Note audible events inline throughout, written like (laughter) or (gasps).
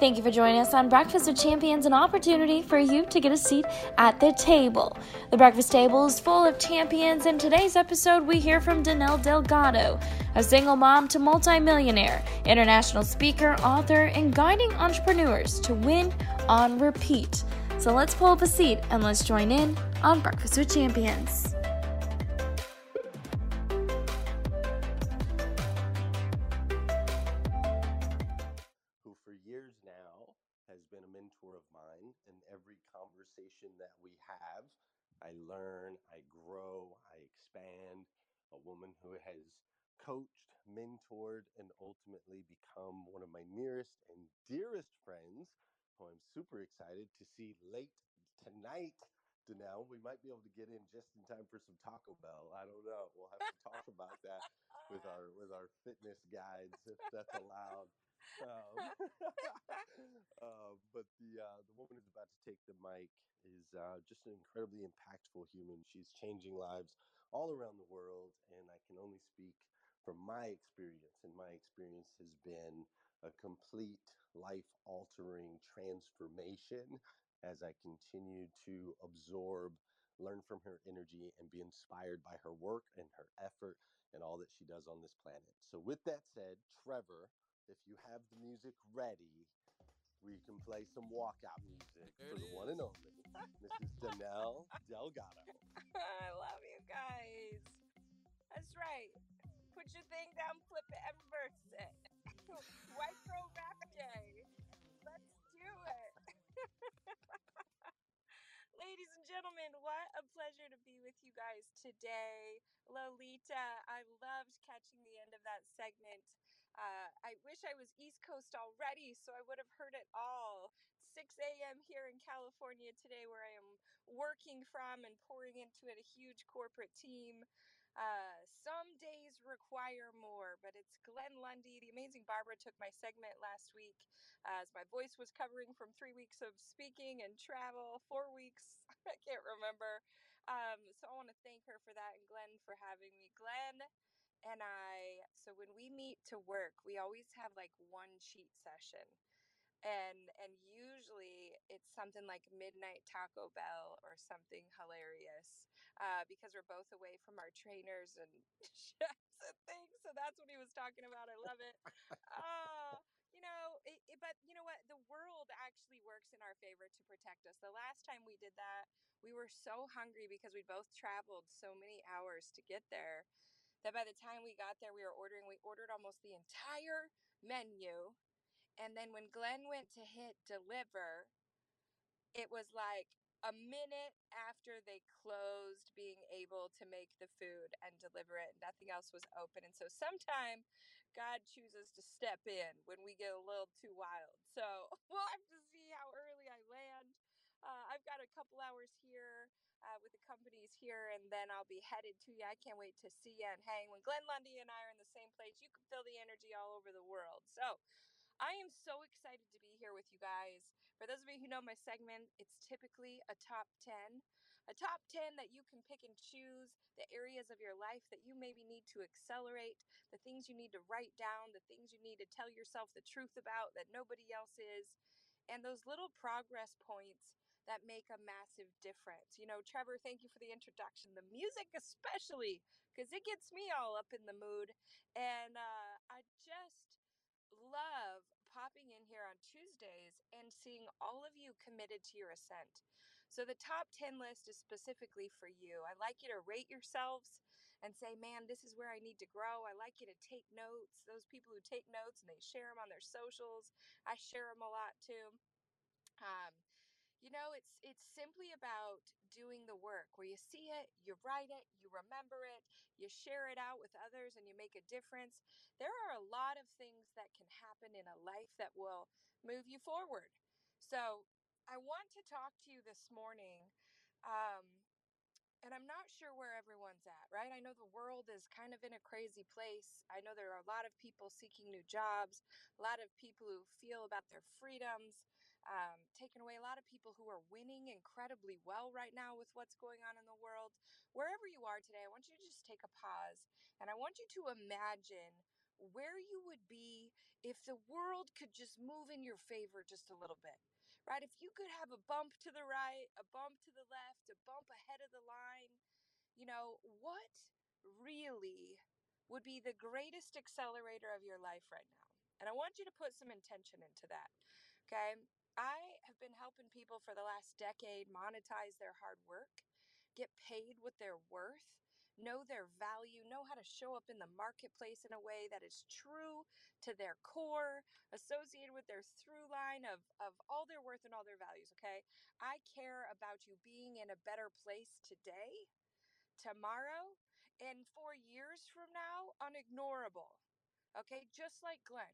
Thank you for joining us on Breakfast with Champions, an opportunity for you to get a seat at the table. The breakfast table is full of champions. In today's episode, we hear from Danelle Delgado, a single mom to multimillionaire, international speaker, author, and guiding entrepreneurs to win on repeat. So let's pull up a seat and let's join in on Breakfast with Champions. Mentored, and ultimately become one of my nearest and dearest friends, who I'm super excited to see late tonight. Danelle, we might be able to get in just in time for some Taco Bell. I don't know. We'll have to talk about that with our with our fitness guides if that's allowed. Um, (laughs) uh, but the uh, the woman who's about to take the mic is uh, just an incredibly impactful human. She's changing lives all around the world, and I can only speak from my experience. And my experience has been a complete life altering transformation (laughs) as I continue to absorb, learn from her energy, and be inspired by her work and her effort and all that she does on this planet. So, with that said, Trevor, if you have the music ready, we can play some walkout music there for the is. one and only Mrs. Danelle Delgado. (laughs) I love you guys. That's right. Put your thing down, flip it, and reverse it. (laughs) Micro rap day. Let's do it. (laughs) Ladies and gentlemen, what a pleasure to be with you guys today. Lolita, I loved catching the end of that segment uh, I wish I was East Coast already so I would have heard it all. 6 a.m. here in California today, where I am working from and pouring into it a huge corporate team. Uh, some days require more, but it's Glenn Lundy. The amazing Barbara took my segment last week as my voice was covering from three weeks of speaking and travel, four weeks, (laughs) I can't remember. Um, so I want to thank her for that and Glenn for having me. Glenn, and I so when we meet to work, we always have like one cheat session. And and usually it's something like midnight Taco Bell or something hilarious. Uh, because we're both away from our trainers and (laughs) chefs and things. So that's what he was talking about. I love it. Uh, you know, it, it, but you know what? The world actually works in our favor to protect us. The last time we did that, we were so hungry because we both traveled so many hours to get there that by the time we got there, we were ordering, we ordered almost the entire menu. And then when Glenn went to hit deliver, it was like a minute after they closed being able to make the food and deliver it. Nothing else was open. And so sometime God chooses to step in when we get a little too wild. So (laughs) we'll have to see how early I land. Uh, I've got a couple hours here uh, with the companies here, and then I'll be headed to you. I can't wait to see you and hang. When Glenn Lundy and I are in the same place, you can feel the energy all over the world. So I am so excited to be here with you guys. For those of you who know my segment, it's typically a top 10. A top 10 that you can pick and choose the areas of your life that you maybe need to accelerate, the things you need to write down, the things you need to tell yourself the truth about that nobody else is, and those little progress points that make a massive difference. You know, Trevor, thank you for the introduction. The music, especially, because it gets me all up in the mood. And uh, I just love in here on Tuesdays and seeing all of you committed to your ascent. So, the top 10 list is specifically for you. I like you to rate yourselves and say, man, this is where I need to grow. I like you to take notes. Those people who take notes and they share them on their socials, I share them a lot too. Um, you know, it's it's simply about doing the work where you see it, you write it, you remember it, you share it out with others and you make a difference. There are a lot of things that can happen in a life that will move you forward. So, I want to talk to you this morning um, and I'm not sure where everyone's at, right? I know the world is kind of in a crazy place. I know there are a lot of people seeking new jobs, a lot of people who feel about their freedoms um, taken away a lot of people who are winning incredibly well right now with what's going on in the world. Wherever you are today, I want you to just take a pause and I want you to imagine where you would be if the world could just move in your favor just a little bit, right? If you could have a bump to the right, a bump to the left, a bump ahead of the line, you know, what really would be the greatest accelerator of your life right now? And I want you to put some intention into that. Okay. I have been helping people for the last decade monetize their hard work, get paid what they're worth, know their value, know how to show up in the marketplace in a way that is true to their core, associated with their through line of, of all their worth and all their values. Okay. I care about you being in a better place today, tomorrow, and four years from now, unignorable. Okay. Just like Glenn.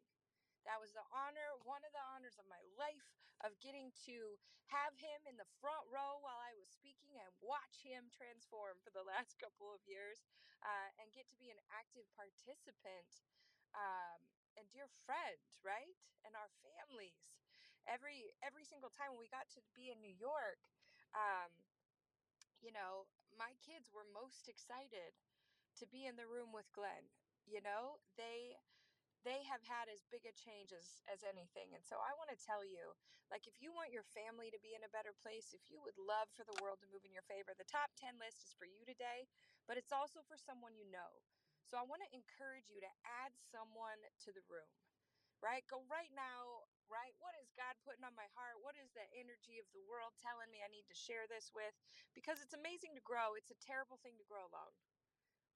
That was the honor, one of the honors of my life of getting to have him in the front row while I was speaking and watch him transform for the (laughs) last couple of years uh, and get to be an active participant um, and dear friend, right? And our families. Every every single time we got to be in New York, um, you know, my kids were most excited to be in the room with Glenn. You know, they they have had as big a change as, as anything. And so I want to tell you like, if you want your family to be in a better place, if you would love for the world to move in your favor, the top 10 list is for you today, but it's also for someone you know. So I want to encourage you to add someone to the room, right? Go right now, right? What is God putting on my heart? What is the energy of the world telling me I need to share this with? Because it's amazing to grow, it's a terrible thing to grow alone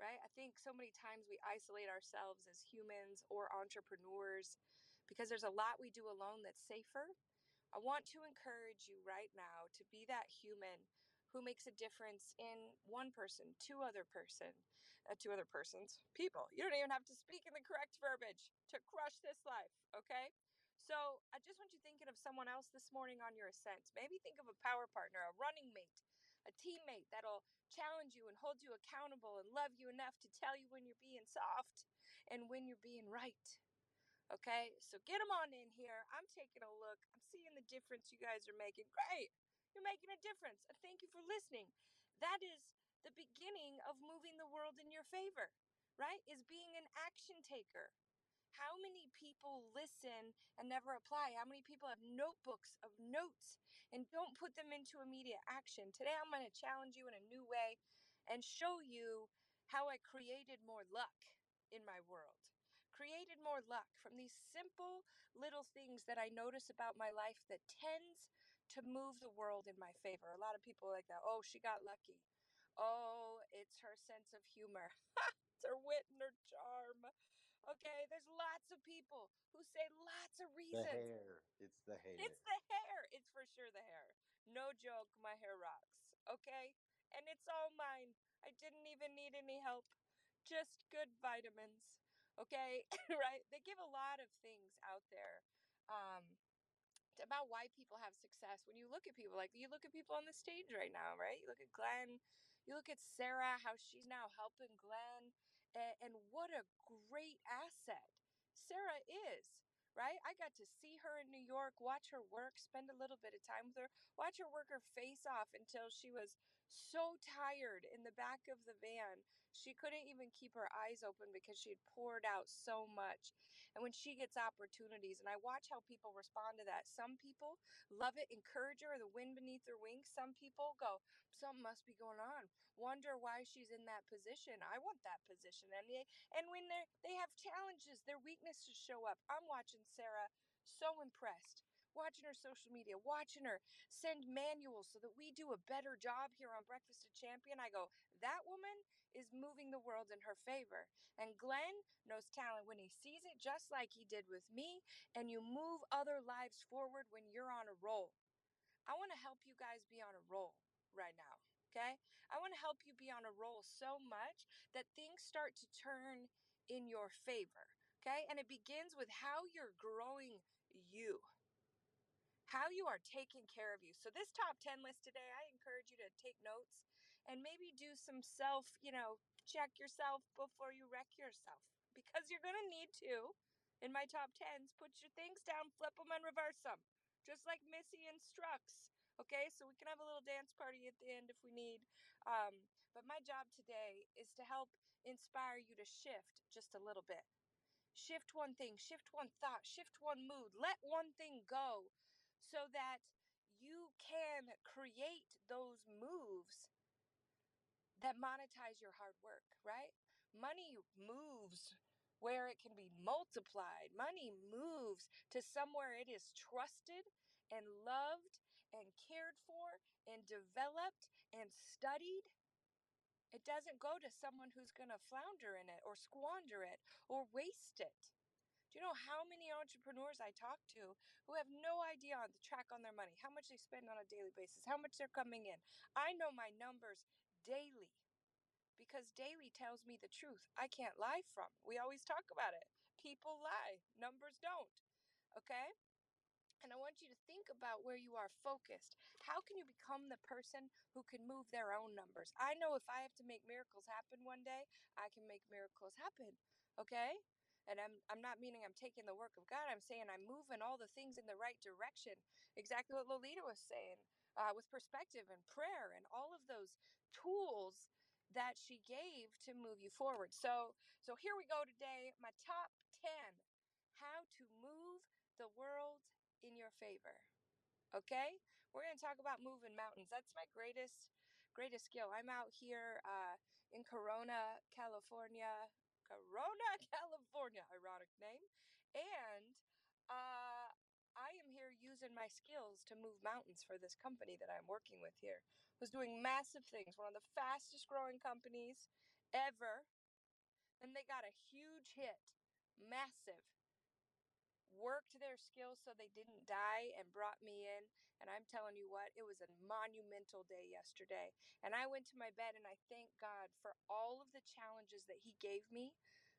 right? I think so many times we isolate ourselves as humans or entrepreneurs because there's a lot we do alone that's safer. I want to encourage you right now to be that human who makes a difference in one person, two other person, uh, two other persons, people. You don't even have to speak in the correct verbiage to crush this life, okay? So I just want you thinking of someone else this morning on your ascent. Maybe think of a power partner, a running mate, a teammate that'll challenge you and hold you accountable and love you enough to tell you when you're being soft and when you're being right. Okay, so get them on in here. I'm taking a look. I'm seeing the difference you guys are making. Great. You're making a difference. Thank you for listening. That is the beginning of moving the world in your favor, right? Is being an action taker. How many people listen and never apply? How many people have notebooks of notes and don't put them into immediate action? Today, I'm going to challenge you in a new way and show you how I created more luck in my world. Created more luck from these simple little things that I notice about my life that tends to move the world in my favor. A lot of people like that. Oh, she got lucky. Oh, it's her sense of humor. (laughs) it's her wit and her charm. Okay, there's lots of people who say lots of reasons. The hair. It's the hair. It's the hair. It's for sure the hair. No joke, my hair rocks. Okay? And it's all mine. I didn't even need any help. Just good vitamins. Okay? (laughs) right? They give a lot of things out there. Um, about why people have success. When you look at people, like you look at people on the stage right now, right? You look at Glenn, you look at Sarah, how she's now helping Glenn and, and what a great asset Sarah is right? I got to see her in New York, watch her work, spend a little bit of time with her, watch her work her face off until she was so tired in the back of the van. She couldn't even keep her eyes open because she had poured out so much. And when she gets opportunities, and I watch how people respond to that. Some people love it, encourage her, the wind beneath their wings. Some people go, something must be going on wonder why she's in that position. I want that position. And they, and when they they have challenges, their weaknesses show up. I'm watching Sarah so impressed. Watching her social media, watching her send manuals so that we do a better job here on Breakfast of Champion. I go, that woman is moving the world in her favor. And Glenn knows talent when he sees it, just like he did with me. And you move other lives forward when you're on a roll. I want to help you guys be on a roll right now. Okay. I want to help you be on a roll so much that things start to turn in your favor. Okay. And it begins with how you're growing you, how you are taking care of you. So, this top 10 list today, I encourage you to take notes and maybe do some self, you know, check yourself before you wreck yourself because you're going to need to. In my top 10s, put your things down, flip them, and reverse them, just like Missy instructs. Okay, so we can have a little dance party at the end if we need. Um, but my job today is to help inspire you to shift just a little bit. Shift one thing, shift one thought, shift one mood, let one thing go so that you can create those moves that monetize your hard work, right? Money moves where it can be multiplied. Money moves to somewhere it is trusted and loved and cared for and developed and studied. It doesn't go to someone who's going to flounder in it or squander it or waste it. Do you know how many entrepreneurs I talk to who have no idea on the track on their money, how much they spend on a daily basis, how much they're coming in? I know my numbers daily because daily tells me the truth. I can't lie from. We always talk about it. People lie, numbers don't. Okay? And I want you to think about where you are focused. How can you become the person who can move their own numbers? I know if I have to make miracles happen one day, I can make miracles happen. Okay? And I'm I'm not meaning I'm taking the work of God. I'm saying I'm moving all the things in the right direction. Exactly what Lolita was saying. Uh, with perspective and prayer and all of those tools that she gave to move you forward. So so here we go today, my top 10 how to move the world in your favor. Okay? We're going to talk about moving mountains. That's my greatest greatest skill. I'm out here uh, in Corona, California. Corona, (laughs) California, ironic name. And uh, I am here using my skills to move mountains for this company that I'm working with here. who's doing massive things, one of the fastest growing companies ever. And they got a huge hit, massive worked their skills so they didn't die and brought me in. And I'm telling you what, it was a monumental day yesterday. And I went to my bed and I thank God for all of the challenges that He gave me.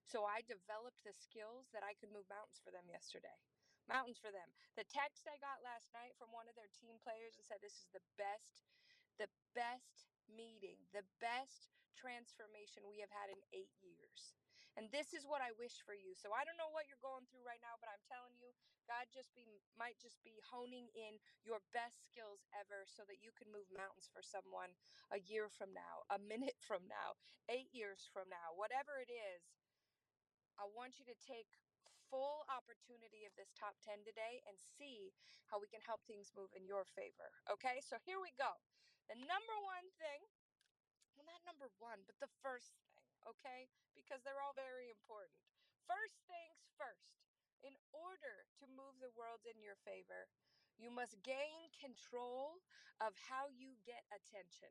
So I developed the skills that I could move mountains for them yesterday. Mountains for them. The text I got last night from one of their team players and said, This is the best, the best meeting, the best transformation we have had in eight years. And this is what I wish for you. So I don't know what you're going through right now, but I'm telling you, God just be might just be honing in your best skills ever so that you can move mountains for someone a year from now, a minute (laughs) from now, 8 years from now, whatever it is. I want you to take full opportunity of this top 10 today and see how we can help things move in your favor. Okay? So here we go. The number one thing, well not number 1, but the first thing, okay? because they're all very important. First things first, in order to move the world in your favor, you must gain control of how you get attention.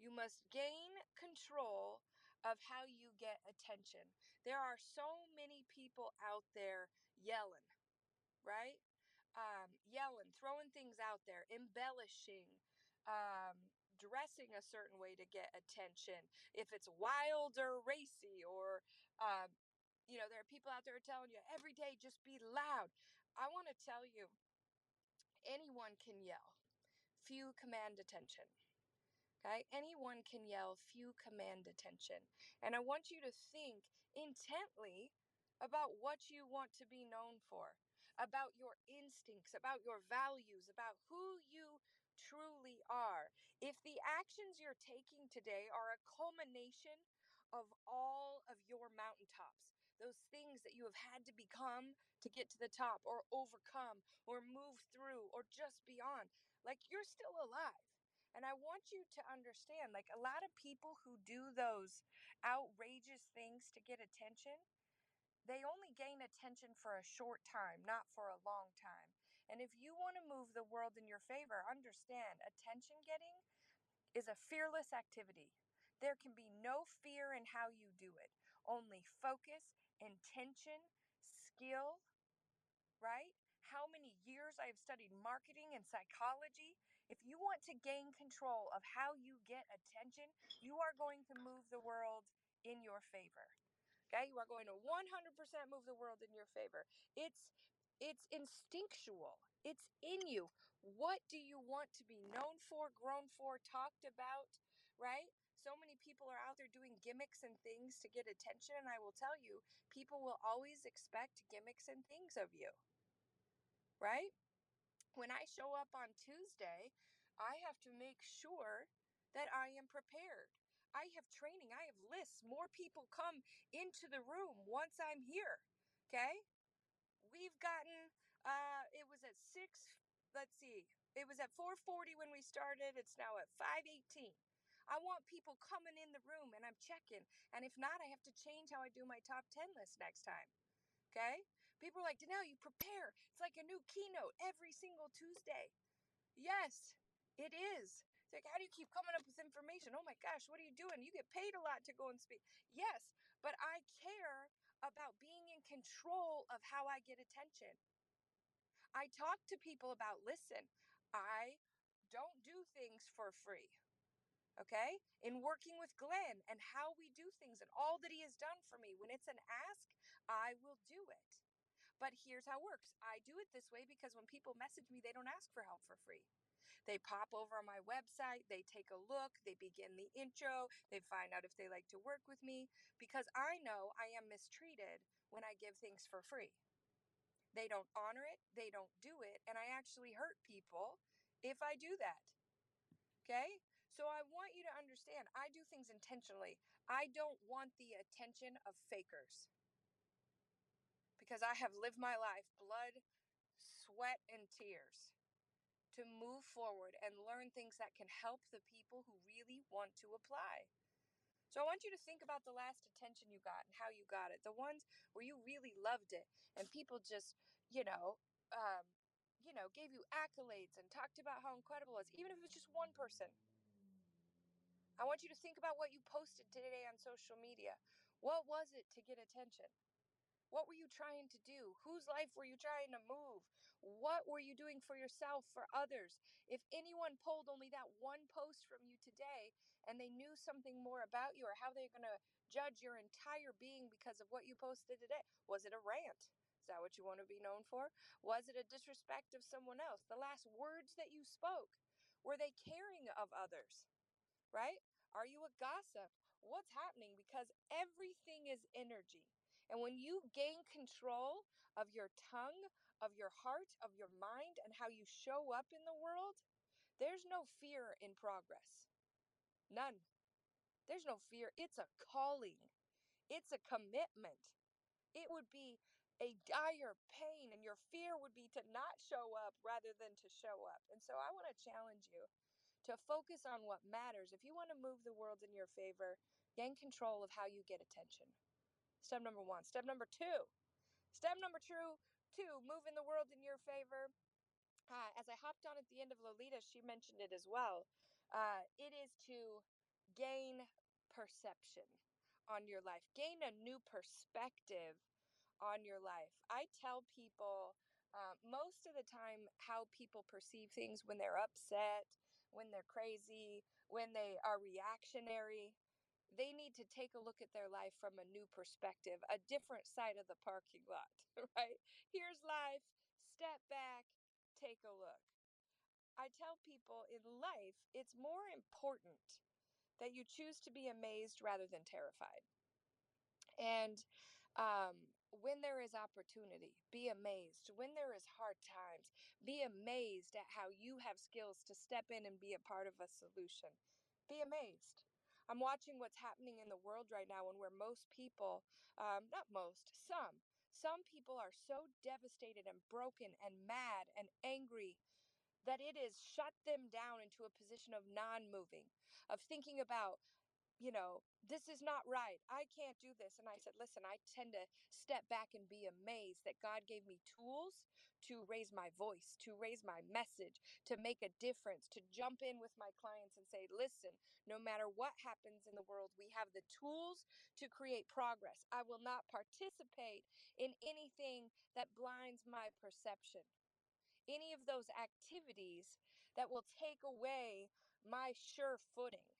You must gain control of how you get attention. There are so many people out there yelling, right? Um, yelling, throwing things out there, embellishing, um, dressing a certain way to get attention, if it's wild or racy, or, um, you know, there are people out there telling you every day just be loud. I want to tell you, anyone can yell, few command attention. Okay? Anyone can yell, few command attention. And I want you to think intently about what you want to be known for, about your instincts, about your values, about who you truly are. If the actions you're taking today are a culmination of all of your mountaintops, those things that you have had to become to get to the top or overcome or move through or just beyond, like you're still alive. And I want you to understand like a lot of people who do those outrageous things to get attention, they only gain attention for a short time, not for a long time. And if you want to move the world in your favor, understand attention getting is a fearless activity. There can be no fear in how you do it, only focus, intention, skill, right? How many years I have studied marketing and psychology. If you want to gain control of how you get attention, you are going to move the world in your favor. Okay? You are going to 100% move the world in your favor. It's it's instinctual. It's in you. What do you want to be known for, grown for, talked about, right? So many people are out there doing gimmicks and things to get attention. And I will tell you, people will always expect gimmicks and things of you, right? When I show up on Tuesday, I have to make sure that I am prepared. I have training, I have lists. More people come into the room once I'm here Okay? We've gotten uh it was at 6 let's see. It was at 440 when we started. It's now at 518. I want people coming in the room and I'm checking. And if not, I have to change how I do my top 10 list next time. Okay? People are like, Danelle, you prepare. It's like a new keynote every single Tuesday. Yes, it is. It's like, how do you keep coming up with information? Oh my gosh, what are you doing? You get paid a lot to go and speak. Yes, but I care about being in control of how I get attention. I talk to people about listen, I don't do things for free. Okay? In working with Glenn and how we do things and all that he has done for me, when it's an ask, I will do it. But here's how it works I do it this way because when people message me, they don't ask for help for free. They pop over on my website, they take a look, they begin the intro, they find out if they like to work with me because I know I am mistreated when I give things for free. They don't honor it, they don't do it, and I actually hurt people if I do that. Okay? So I want you to understand I do things intentionally. I don't want the attention of fakers because I have lived my life blood, sweat, and tears to move forward and learn things that can help the people who really want to apply. So I want you to think about the last attention you got and how you got it. The ones where you really loved it and people just, you know, um, you know, gave you accolades and talked about how incredible it was, even if it was just one person. I want you to think about what you posted today on social media. What was it to get attention? What were you trying to do? Whose life were you trying to move? What were you doing for yourself, for others? If anyone pulled only that one post from you today and they knew something more about you or how they're going to judge your entire being because of what you posted today, was it a rant? Is that what you want to be known for? Was it a disrespect of someone else? The last words that you spoke, were they caring of others? Right? Are you a gossip? What's happening? Because everything is energy. And when you gain control of your tongue, of your heart, of your mind, and how you show up in the world, there's no fear in progress. None. There's no fear. It's a calling, it's a commitment. It would be a dire pain, and your fear would be to not show up rather than to show up. And so I want to challenge you to focus on what matters. If you want to move the world in your favor, gain control of how you get attention. Step number one. Step number two. Step number two, two, moving the world in your favor. Uh, as I hopped on at the end of Lolita, she mentioned it as well. Uh, it is to gain perception on your life, gain a new perspective on your life. I tell people uh, most of the time how people perceive things when they're upset, when they're crazy, when they are reactionary they need to take a look at their life from a new perspective, a different side of the parking lot, (laughs) right? Here's life, step back, take a look. I tell people in life, it's more important that you choose to be amazed rather than terrified. And um, when there is opportunity, be amazed. When there is hard times, be amazed at how you have skills to step in and be a part of a solution. Be amazed. I'm watching what's happening in the world right now, and where most people, um, not most, some, some people are so devastated and broken and mad and angry that it has shut them down into a position of non moving, of thinking about you know, this is not right. I can't do this. And I said, listen, I tend to step back and be amazed that God gave me tools to raise my voice, to raise my message, to make a difference, to jump in with my clients and say, listen, no matter what happens in the world, we have the tools to create progress. I will not participate in anything that blinds my perception. Any of those activities that will take away my sure footing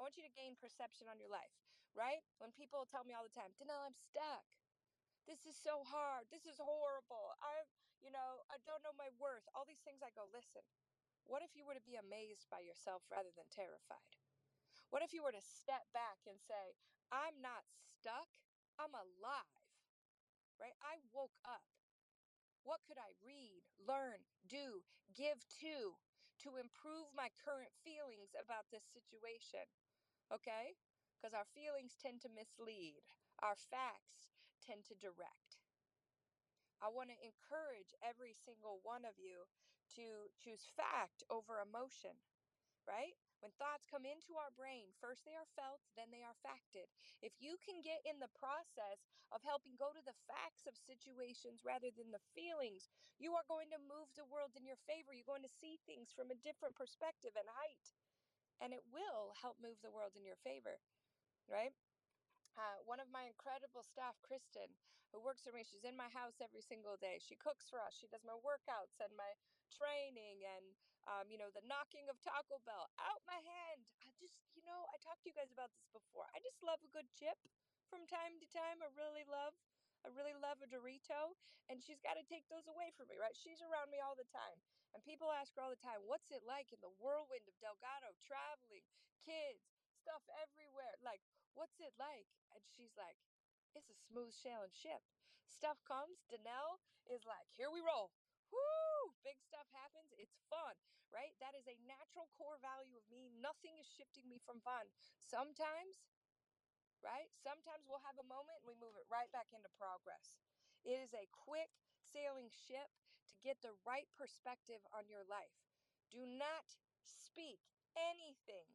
I want you to gain perception on your life, right? When people tell me all the time, Danelle, I'm stuck. This is so hard. This is horrible. I'm, you know, I don't know my worth. All these things I go, listen, what if you were to be amazed by yourself rather than terrified? What if you were to step back and say, I'm not stuck, I'm alive, right? I woke up. What could I read, learn, do, give to to improve my current feelings about this situation? Okay? Because our feelings tend to mislead, our facts tend to direct. I want to encourage every single one of you to choose fact over emotion, right? When thoughts come into our brain, first they are felt, then they are facted. If you can get in the process of helping go to the facts of situations rather than the feelings, you are going to move the world in your favor. You're going to see things from a different perspective and height, and it will help move the world in your favor, right? Uh, one of my incredible staff, Kristen, who works for me, she's in my house every single day. She cooks for us. She does my workouts and my training and um, you know the knocking of Taco Bell out my hand. I just, you know, I talked to you guys about this before. I just love a good chip from time to time. I really love. I really love a Dorito, and she's got to take those away from me, right? She's around me all the time. And people ask her all the time, what's it like in the whirlwind of Delgado, traveling, kids, stuff everywhere? Like, what's it like? And she's like, it's a smooth sailing ship. Stuff comes, Danelle is like, here we roll. Woo! Big stuff happens. It's fun, right? That is a natural core value of me. Nothing is shifting me from fun. Sometimes, right? Sometimes we'll have a moment and we move it right back into progress. It is a quick sailing ship to get the right perspective on your life. Do not speak anything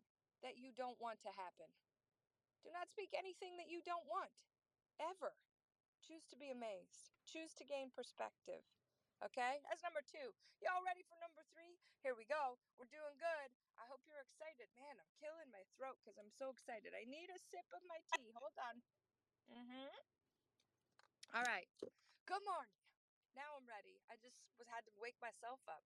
that you don't want to happen. Do not speak anything that you don't want, ever. Choose to be amazed, choose to gain perspective. Okay, that's number two. Y'all ready for number three? Here we go. We're doing good. I hope you're excited. Man, I'm killing my throat because I'm so excited. I need a sip of my tea. Hold on. Mm-hmm. All right. Good morning. Now I'm ready. I just was had to wake myself up.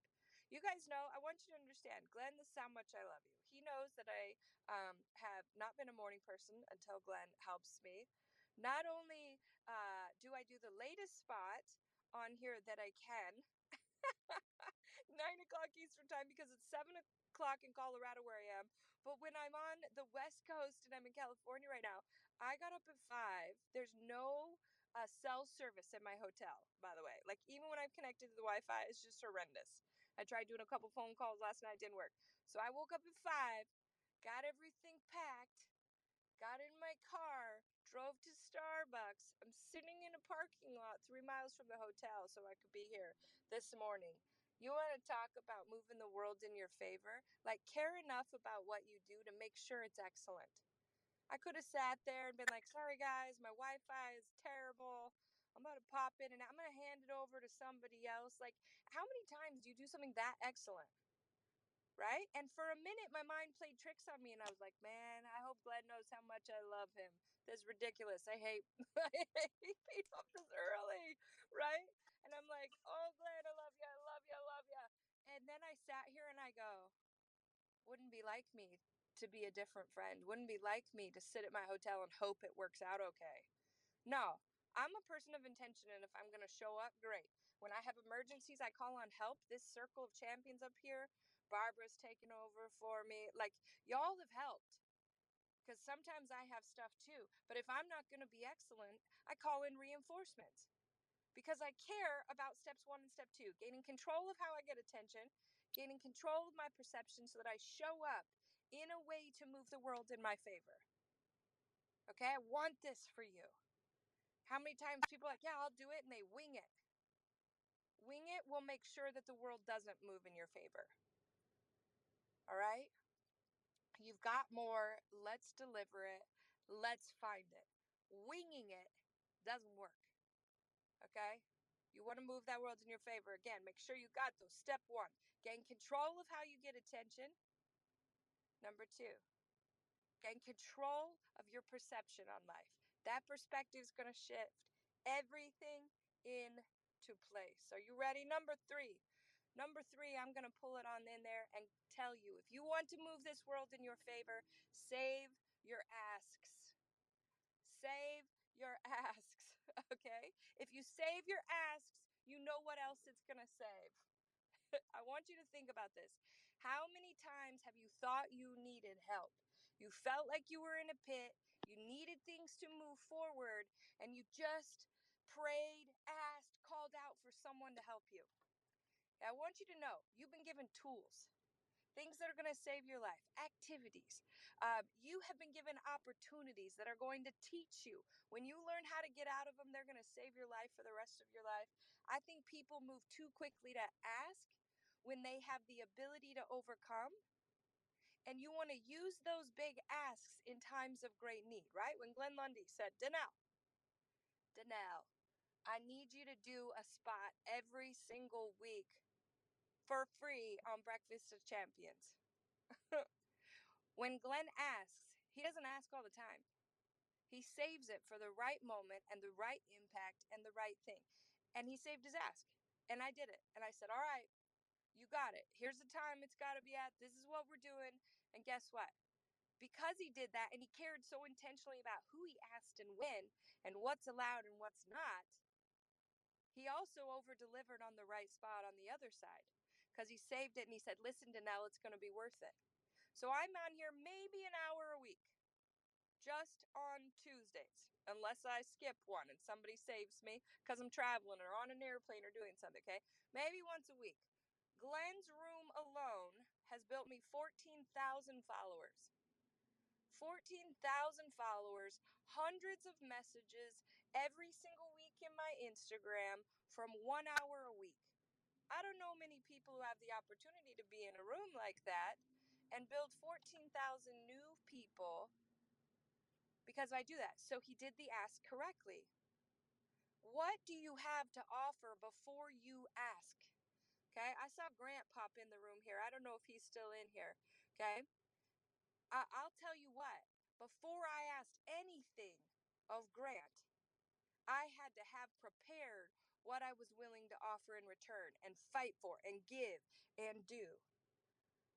You guys know, I want you to understand, Glenn, this is how much I love you. He knows that I um, have not been a morning person until Glenn helps me. Not only uh, do I do the latest spot on here that I can, (laughs) nine o'clock Eastern time because it's seven o'clock in Colorado where I am. But when I'm on the West Coast and I'm in California right now, I got up at five. There's no uh, cell service in my hotel, by the way. Like even when I'm connected to the Wi-Fi, it's just horrendous. I tried doing a couple phone calls last night, didn't work. So I woke up at five, got everything packed, got in my car, drove to Starbucks. I'm sitting in a parking lot three miles from the hotel so I could be here this morning. You want to talk about moving the world in your favor? Like, care enough about what you do to make sure it's excellent. I could have sat there and been like, sorry guys, my Wi Fi is terrible. I'm about to pop in and I'm going to hand it over to somebody else. Like, how many times do you do something that excellent? Right? And for a minute, my mind played tricks on me, and I was like, man, I hope Glenn knows how much I love him. That's ridiculous. I hate, (laughs) I hate up this early, right? And I'm like, oh, Glenn, I love you, I love you, I love you. And then I sat here and I go, wouldn't be like me to be a different friend. Wouldn't be like me to sit at my hotel and hope it works out okay. No, I'm a person of intention, and if I'm going to show up, great. When I have emergencies, I call on help. This circle of champions up here, Barbara's taken over for me. Like, y'all have helped because sometimes I have stuff too. But if I'm not going to be excellent, I call in reinforcements because I care about steps one and step two gaining control of how I get attention, gaining control of my perception so that I show up in a way to move the world in my favor. Okay, I want this for you. How many times people like, yeah, I'll do it, and they wing it. Wing it will make sure that the world doesn't move in your favor. All right? You've got more. Let's deliver it. Let's find it. Winging it doesn't work. Okay? You want to move that world in your favor. Again, make sure you got those. Step one, gain control of how you get attention. Number two, gain control of your perception on life. That perspective is going to shift everything into place. Are you ready? Number three. Number three, I'm going to pull it on in there and tell you if you want to move this world in your favor, save your asks. Save your (laughs) asks, okay? If you save your asks, you know what else it's going to save. (laughs) I want you to think about this. How many times have you thought you needed help? You felt like you were in a pit, you needed things to move forward, and you just prayed, asked, called out for someone to help you. I want you to know you've been given tools, things that are going to save your life, activities. Uh, you have been given opportunities that are going to teach you. When you learn how to get out of them, they're going to save your life for the rest of your life. I think people move too quickly to ask when they have the ability to overcome. And you want to use those big asks in times of great need, right? When Glenn Lundy said, Danelle, Danelle, I need you to do a spot every single week for free on Breakfast of Champions. (laughs) when Glenn asks, he doesn't ask all the time. He saves it for the right moment and the right impact and the right thing. And he saved his ask. And I did it. And I said, All right, you got it. Here's the time it's got to be at. This is what we're doing. And guess what? Because he did that and he cared so intentionally about who he asked and when and what's allowed and what's not, he also over delivered on the right spot on the other side because he saved it and he said, Listen, Danelle, it's going to be worth it. So I'm on here maybe an hour a week just on Tuesdays, unless I skip one and somebody saves me because I'm traveling or on an airplane or doing something, okay? Maybe once a week. Glenn's room alone has built me 14,000 followers. 14,000 followers, hundreds of messages every single week in my Instagram from one hour a week. I don't know many people who have the opportunity to be in a room like that and build 14,000 new people because I do that. So he did the ask correctly. What do you have to offer before you ask? Okay, I saw Grant pop in the room here. I don't know if he's still in here. Okay, I- I'll tell you what, before I asked anything of Grant, I had to have prepared what I was willing to offer in return and fight for and give and do.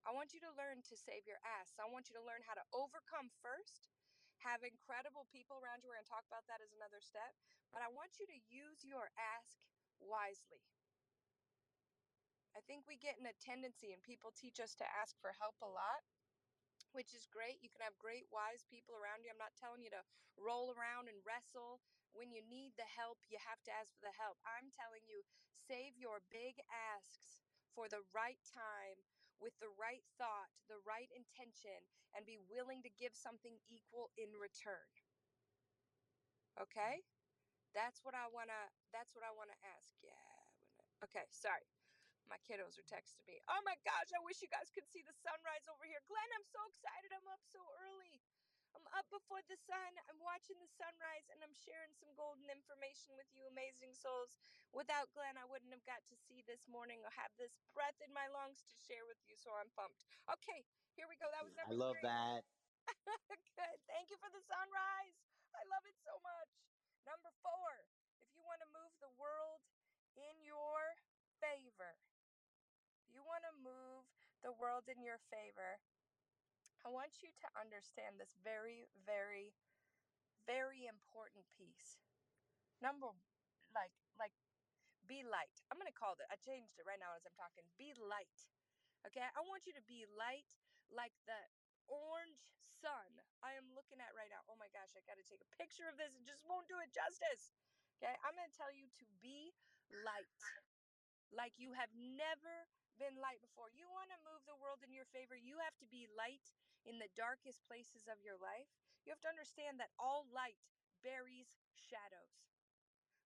I want you to learn to save your ass. I want you to learn how to overcome first have incredible people around you. We're going to talk about that as another step. But I want you to use your ask wisely. I think we get in a tendency, and people teach us to ask for help a lot, which is great. You can have great, wise people around you. I'm not telling you to roll around and wrestle. When you need the help, you have to ask for the help. I'm telling you, save your big asks for the right time with the right thought, the right intention, and be willing to give something equal in return. Okay? That's what I want to that's what I want to ask. Yeah. Okay, sorry. My kiddos are texting me. Oh my gosh, I wish you guys could see the sunrise over here. Glenn, I'm so excited. I'm up so early. I'm up before the sun. I'm watching the sunrise and I'm sharing some golden information with you, amazing souls. Without Glenn, I wouldn't have got to see this morning or have this breath in my lungs to share with you, so I'm pumped. Okay, here we go. That was number I love three. that. (laughs) Good. Thank you for the sunrise. I love it so much. Number four, if you want to move the world in your favor, if you want to move the world in your favor, I want you to understand this very, very, very important piece. Number, like, like, be light. I'm gonna call it. I changed it right now as I'm talking. Be light. Okay. I want you to be light, like the orange sun I am looking at right now. Oh my gosh, I got to take a picture of this. It just won't do it justice. Okay. I'm gonna tell you to be light, like you have never been light before. You want to move the world in your favor. You have to be light in the darkest places of your life, you have to understand that all light buries shadows.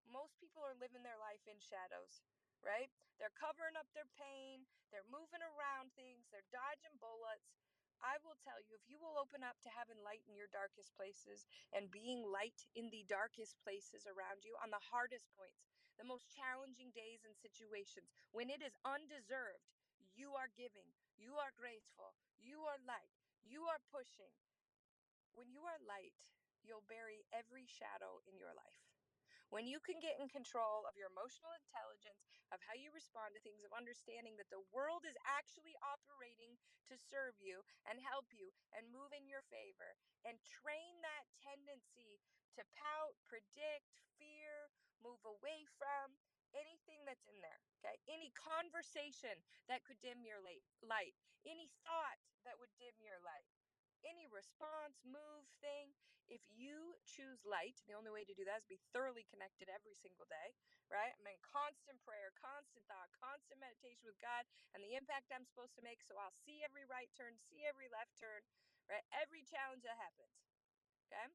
Most people are living their life in shadows, right? They're covering up their pain, they're moving around things, they're dodging bullets. I will tell you, if you will open up to having light in your darkest places and being light in the darkest places around you on the hardest points, the most challenging days and situations, when it is undeserved, you are giving, you are graceful, you are light, you are pushing. When you are light, you'll bury every shadow in your life. When you can get in control of your emotional intelligence, of how you respond to things, of understanding that the world is actually operating to serve you and help you and move in your favor, and train that tendency to pout, predict, fear, move away from anything that's in there, okay? Any conversation that could dim your light, any thought that would dim your light any response, move, thing, if you choose light, the only way to do that is be thoroughly connected every single day, right? I'm in constant prayer, constant thought, constant meditation with God and the impact I'm supposed to make. So I'll see every right turn, see every left turn, right? Every challenge that happens, okay?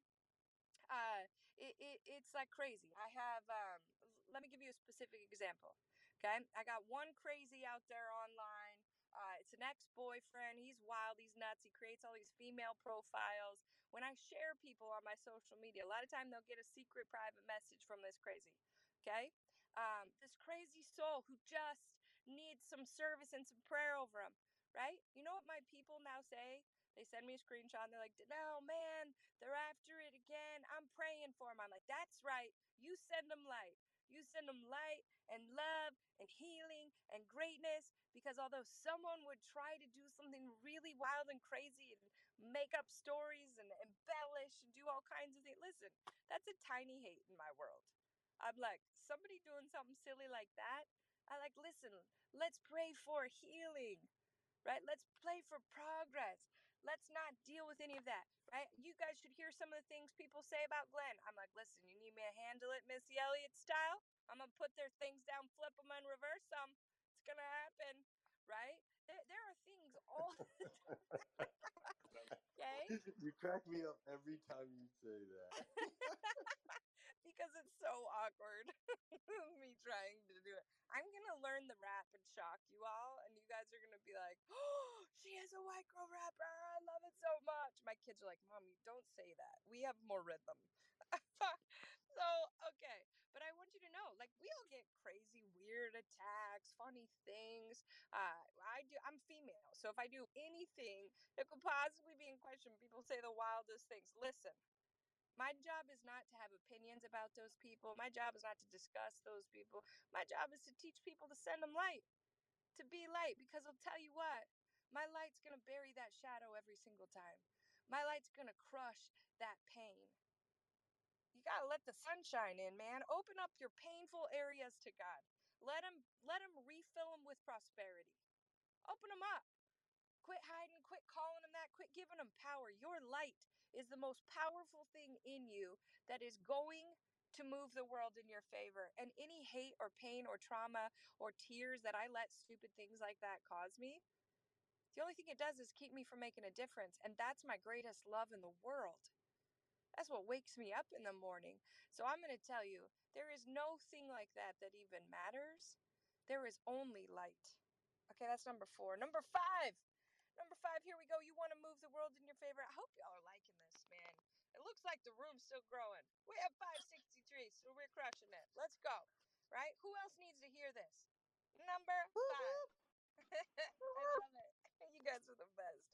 Uh, it, it, it's like crazy. I have um, let me give you a specific example. Okay, I got one crazy out there online. Uh, it's an ex-boyfriend. He's wild. He's nuts. He creates all these female profiles. When I share people on my social media, a lot of time they'll get a secret private message from this crazy. Okay, um, this crazy soul who just needs some service and some prayer over him. Right? You know what my people now say? They send me a screenshot and they're like, no, man, they're after it again. I'm praying for them. I'm like, that's right. You send them light. You send them light and love and healing and greatness because although someone would try to do something really wild and crazy and make up stories and embellish and do all kinds of things, listen, that's a tiny hate in my world. I'm like, somebody doing something silly like that, I like, listen, let's pray for healing, right? Let's pray for progress. Let's not deal with any of that, right? You guys should hear some of the things people say about Glenn. I'm like, listen, you need me to handle it Missy Elliott style? I'm gonna put their things down, flip them, and reverse them. It's gonna happen, right? There, there are things all (laughs) (laughs) okay? You crack me up every time you say that. (laughs) because it's so awkward. (laughs) me trying to do it. I'm gonna learn the rap and shock you all, and you guys are gonna be like, "Oh, (gasps) she is a white girl rapper. I love it so much." My kids are like, "Mommy, don't say that. We have more rhythm." (laughs) so okay, but I want you to know, like, we all get crazy, weird attacks, funny things. Uh, I do. I'm female, so if I do anything that could possibly be in question, people say the wildest things. Listen, my job is not to have opinions about those people. My job is not to discuss those people. My job is to teach people to send them light, to be light, because I'll tell you what, my light's going to bury that shadow every single time. My light's going to crush that pain. You got to let the sunshine in, man. Open up your painful areas to God. Let him let him refill them with prosperity. Open them up. Quit hiding, quit calling them that, quit giving them power. Your light is the most powerful thing in you that is going to move the world in your favor. And any hate or pain or trauma or tears that I let stupid things like that cause me, the only thing it does is keep me from making a difference. And that's my greatest love in the world. That's what wakes me up in the morning. So I'm going to tell you there is no thing like that that even matters. There is only light. Okay, that's number four. Number five. Number five, here we go. You want to move the world in your favor. I hope y'all are liking this, man. It looks like the room's still growing. We have 563, so we're crushing it. Let's go. Right? Who else needs to hear this? Number five. (laughs) I love it. (laughs) You guys are the best.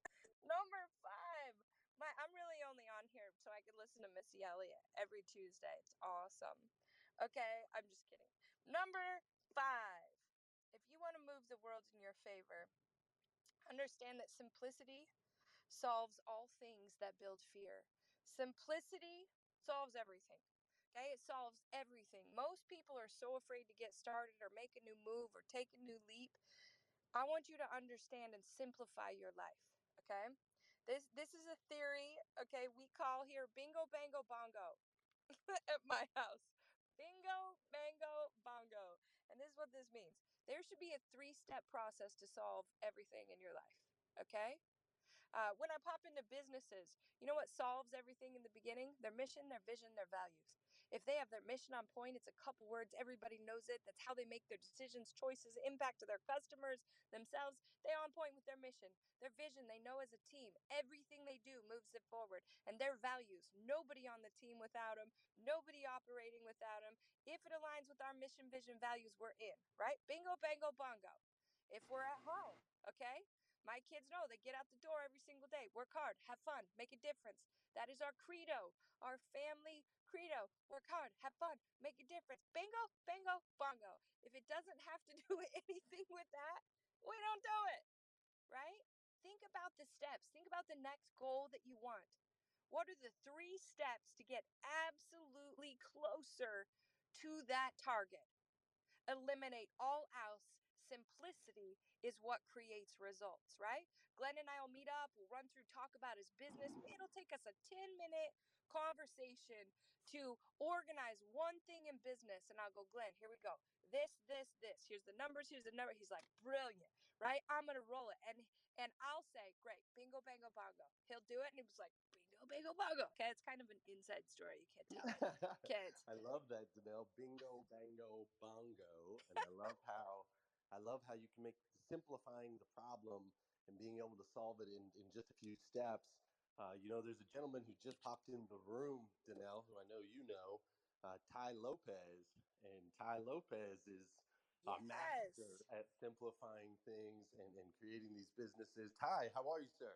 Number five. My, I'm really only on here so I can listen to Missy Elliott every Tuesday. It's awesome. Okay, I'm just kidding. Number five. If you want to move the world in your favor, understand that simplicity solves all things that build fear. Simplicity solves everything. Okay, it solves everything. Most people are so afraid to get started or make a new move or take a new leap. I want you to understand and simplify your life. Okay, this this is a theory. Okay, we call here bingo, bango, bongo (laughs) at my house. Bingo, bango, bongo. And this is what this means. There should be a three step process to solve everything in your life. Okay? Uh, when I pop into businesses, you know what solves everything in the beginning? Their mission, their vision, their values. If they have their mission on point, it's a couple words, everybody knows it. That's how they make their decisions, choices, impact to their customers, themselves. They're on point with their mission, their vision. They know as a team, everything they do moves it forward. And their values, nobody on the team without them, nobody operating without them. If it aligns with our mission, vision, values, we're in, right? Bingo, bango, bongo. If we're at home, okay? My kids know they get out the door every single day, work hard, have fun, make a difference. That is our credo, our family credo. Work hard, have fun, make a difference. Bingo, bingo, bongo. If it doesn't have to (laughs) do anything with that, we don't do it, right? Think about the steps. Think about the next goal that you want. What are the three steps to get absolutely closer to that target? Eliminate all else simplicity is what creates results, right? Glenn and I will meet up, we'll run through, talk about his business. It'll take us a 10 minute conversation to organize one thing in business. And I'll go, Glenn, here we go. This, this, this. Here's the numbers. Here's the number. He's like, brilliant, right? I'm gonna roll it, and and I'll say, great, bingo, bango, bongo. He'll do it, and he was like, bingo, bango, bongo. Okay, it's kind of an inside story. You can't tell (laughs) kids. I love that, Danelle. Bingo, bango, bongo, and I love how I love how you can make simplifying the problem and being able to solve it in, in just a few steps. Uh, you know, there's a gentleman who just popped in the room, Danelle, who I know you know, uh, Tai Lopez, and Tai Lopez is a master Yes. at simplifying things and, and creating these businesses. Tai, how are you, sir?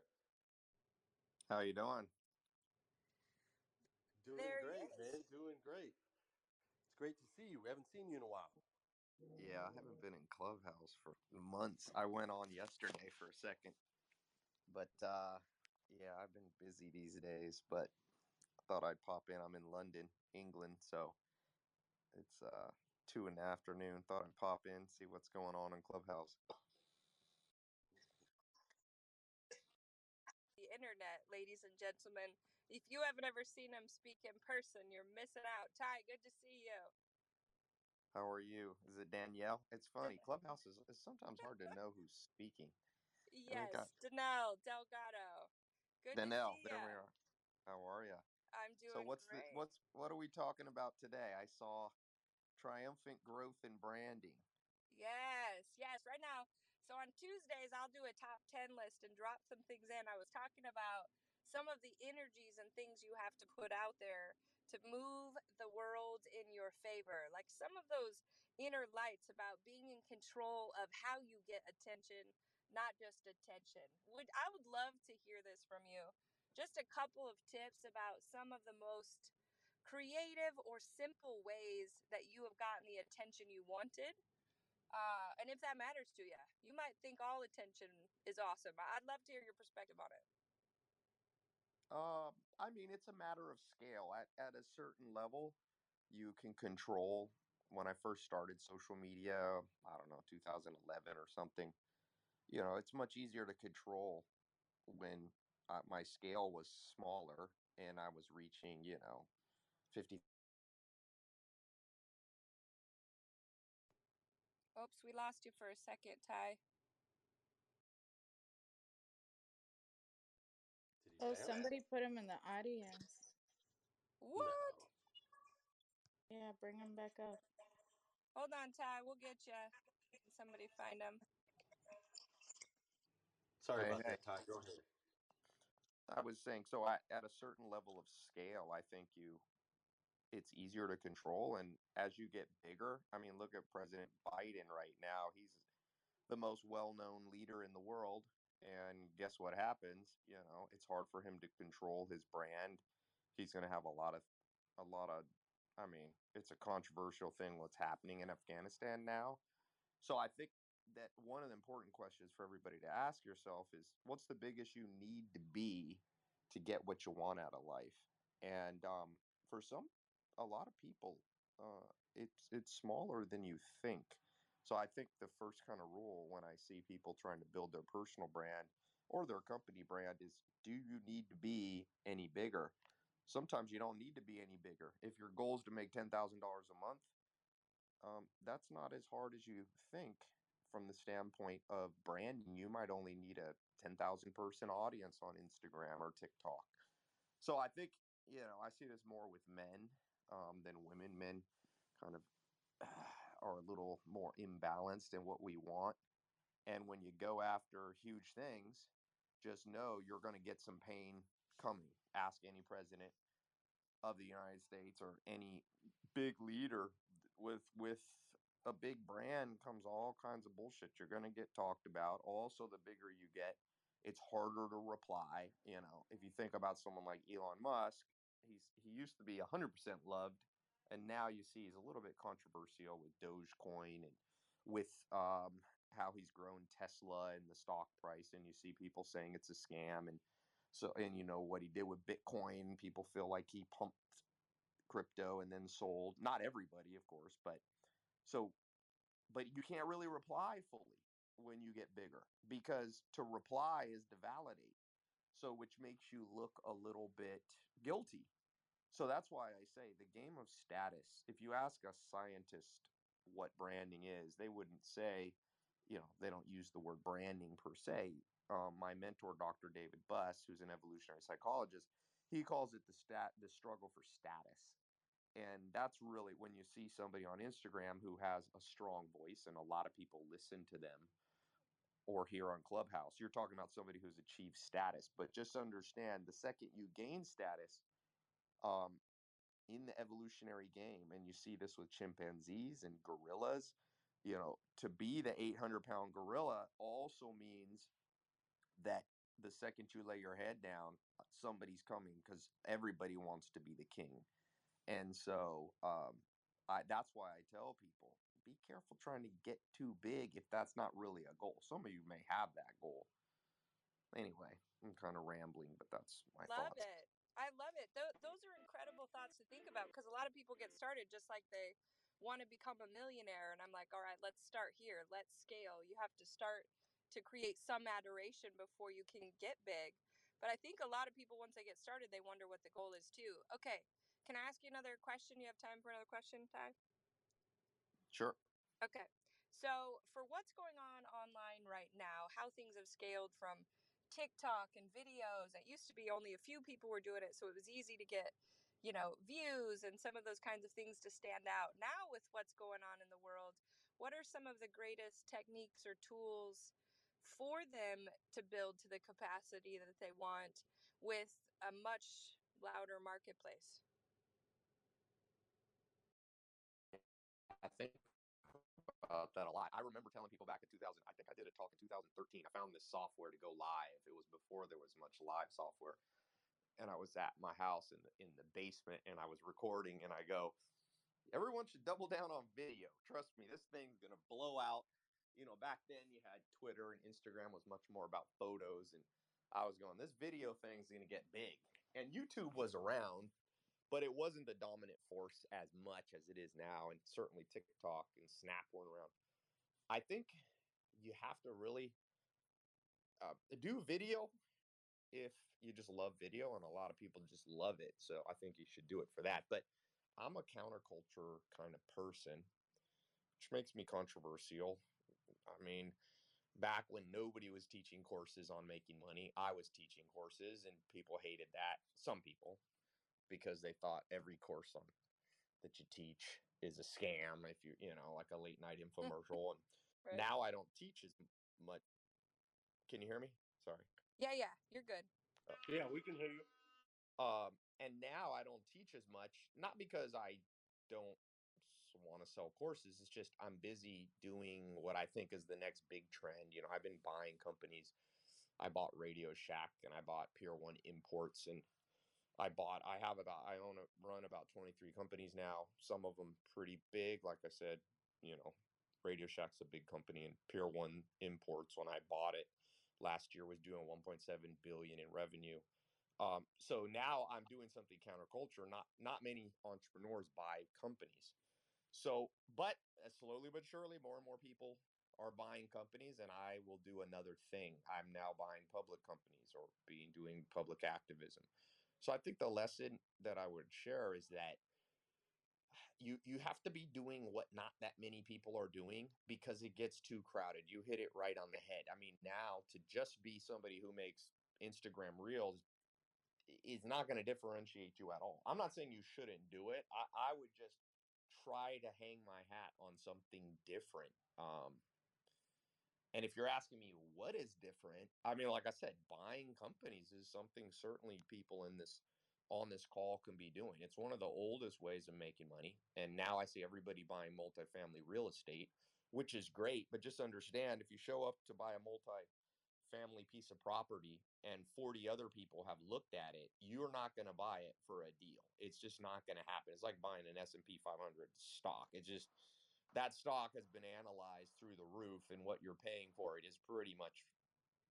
How are you doing? Doing There he great, is. man. Doing great. It's great to see you. We haven't seen you in a while. Yeah, I haven't been in Clubhouse for months. I went on yesterday for a second. But uh yeah, I've been busy these days, but I thought I'd pop in. I'm in London, England, so it's uh two in the afternoon. Thought I'd pop in, see what's going on in Clubhouse. the internet, ladies and gentlemen. If you haven't ever seen him speak in person, you're missing out. Tai, good to see you. How are you? Is it Danielle? It's funny. Clubhouse is it's sometimes hard to know who's speaking. Yes, got- Danelle Delgado. Good Danelle, to see there ya. we are. How are you? I'm doing So what's great. the what's what are we talking about today? I saw triumphant growth in branding. Yes, yes. Right now, so on Tuesdays, I'll do a top 10 list and drop some things in. I was talking about some of the energies and things you have to put out there to move the world in your favor. Like some of those inner lights about being in control of how you get attention, not just attention. Would I would love to hear this from you. Just a couple of tips about some of the most creative or simple ways that you have gotten the attention you wanted uh, and if that matters to you, you might think all attention is awesome. I'd love to hear your perspective on it. Uh, I mean, it's a matter of scale. At at a certain level, you can control. When I first started social media, I don't know, 2011 or something. You know, it's much easier to control when uh, my scale was smaller and I was reaching, you know, 50 Oops, we lost you for a second, Tai. Oh, bounce? somebody put him in the audience. What? No. Yeah, bring him back up. Hold on, Tai. We'll get you. Somebody find him. Sorry Hey, about hey. that, Tai. Go ahead. I was saying, so I, at a certain level of scale, I think you, it's easier to control. And as you get bigger, I mean, look at President Biden right now. He's the most well-known leader in the world, and guess what happens? You know, it's hard for him to control his brand. He's going to have a lot of, a lot of, I mean, it's a controversial thing what's happening in Afghanistan now. So I think that one of the important questions for everybody to ask yourself is what's the biggest you need to be to get what you want out of life and um, for some a lot of people uh, it's it's smaller than you think so i think the first kind of rule when i see people trying to build their personal brand or their company brand is do you need to be any bigger sometimes you don't need to be any bigger if your goal is to make $10000 a month um, that's not as hard as you think from the standpoint of branding, you might only need a 10,000 person audience on Instagram or TikTok. So I think, you know, I see this more with men um, than women. Men kind of are a little more imbalanced in what we want. And when you go after huge things, just know you're going to get some pain coming. Ask any president of the United States or any big leader with with a big brand comes all kinds of bullshit. You're going to get talked about. Also, the bigger you get, it's harder to reply. You know, if you think about someone like Elon Musk, he's he used to be 100% loved, and now you see he's a little bit controversial with Dogecoin and with um, how he's grown Tesla and the stock price, and you see people saying it's a scam, and so and you know what he did with Bitcoin. People feel like he pumped crypto and then sold. Not everybody, of course, but so, but you can't really reply fully when you get bigger because to reply is to validate. So, which makes you look a little bit guilty. So that's why I say the game of status. If you ask a scientist what branding is. They wouldn't say, you know, they don't use the word branding per se. Um, my mentor, Dr. David Buss, who's an evolutionary psychologist, he calls it the stat, the struggle for status. And that's really when you see somebody on Instagram who has a strong voice and a lot of people listen to them or here on Clubhouse. You're talking about somebody who's achieved status, but just understand the second you gain status um, in the evolutionary game, and you see this with chimpanzees and gorillas, you know, to be the 800 pound gorilla also means that the second you lay your head down, uh, somebody's coming because everybody wants to be the king. And so um, I, that's why I tell people be careful trying to get too big if that's not really a goal. Some of you may have that goal. Anyway, I'm kind of rambling, but that's my love thoughts. it. I love it. Th- those are incredible thoughts to think about because a lot of people get started just like they want to become a millionaire. And I'm like, all right, let's start here. Let's scale. You have to start to create some adoration before you can get big. But I think a lot of people, once they get started, they wonder what the goal is too. Okay. Can I ask you another question? You have time for another question, Tai? Sure. Okay. So, for what's going on online right now, how things have scaled from TikTok and videos, it used to be only a few people were doing it, so it was easy to get, you know, views and some of those kinds of things to stand out. Now, with what's going on in the world, what are some of the greatest techniques or tools for them to build to the capacity that they want with a much louder marketplace? I think about that a lot. I remember telling people back in 2000, I think I did a talk in 2013. I found this software to go live. It was before there was much live software. And I was at my house in the in the basement and I was recording and I go, everyone should double down on video. Trust me, this thing's gonna blow out. You know, back then you had Twitter and Instagram was much more about photos and I was going, this video thing's gonna get big. And YouTube was around, but it wasn't the dominant force as much as it is now, and certainly TikTok and Snap weren't around. I think you have to really uh, do video if you just love video, and a lot of people just love it. So I think you should do it for that. But I'm a counterculture kind of person, which makes me controversial. I mean, back when nobody was teaching courses on making money, I was teaching courses, and people hated that. Some people, because they thought every course on that you teach is a scam if you you know like a late night infomercial and Right. now i don't teach as much can you hear me sorry Yeah, yeah, you're good. Yeah, we can hear you. um and now i don't teach as much not because i don't want to sell courses it's just i'm busy doing what i think is the next big trend you know i've been buying companies i bought radio shack and i bought pier one imports and I bought. I have about. I own a run about twenty three companies now. Some of them pretty big. Like I said, you know, Radio Shack's a big company, and Pier One Imports when I bought it last year was doing one point seven billion in revenue. Um, so now I'm doing something counterculture. Not not many entrepreneurs buy companies. So, but uh, slowly but surely, more and more people are buying companies, and I will do another thing. I'm now buying public companies or being doing public activism. So I think the lesson that I would share is that you you have to be doing what not that many people are doing because it gets too crowded. You hit it right on the head. I mean, now to just be somebody who makes Instagram reels is not going to differentiate you at all. I'm not saying you shouldn't do it. I, I would just try to hang my hat on something different. Um, and if you're asking me what is different, I mean, like I said, buying companies is something certainly people in this on this call can be doing. It's one of the oldest ways of making money. And now I see everybody buying multifamily real estate, which is great. But just understand if you show up to buy a multi-family piece of property and 40 other people have looked at it, you're not going to buy it for a deal. It's just not going to happen. It's like buying an S&P 500 stock. It's just that stock has been analyzed through the roof and what you're paying for it is pretty much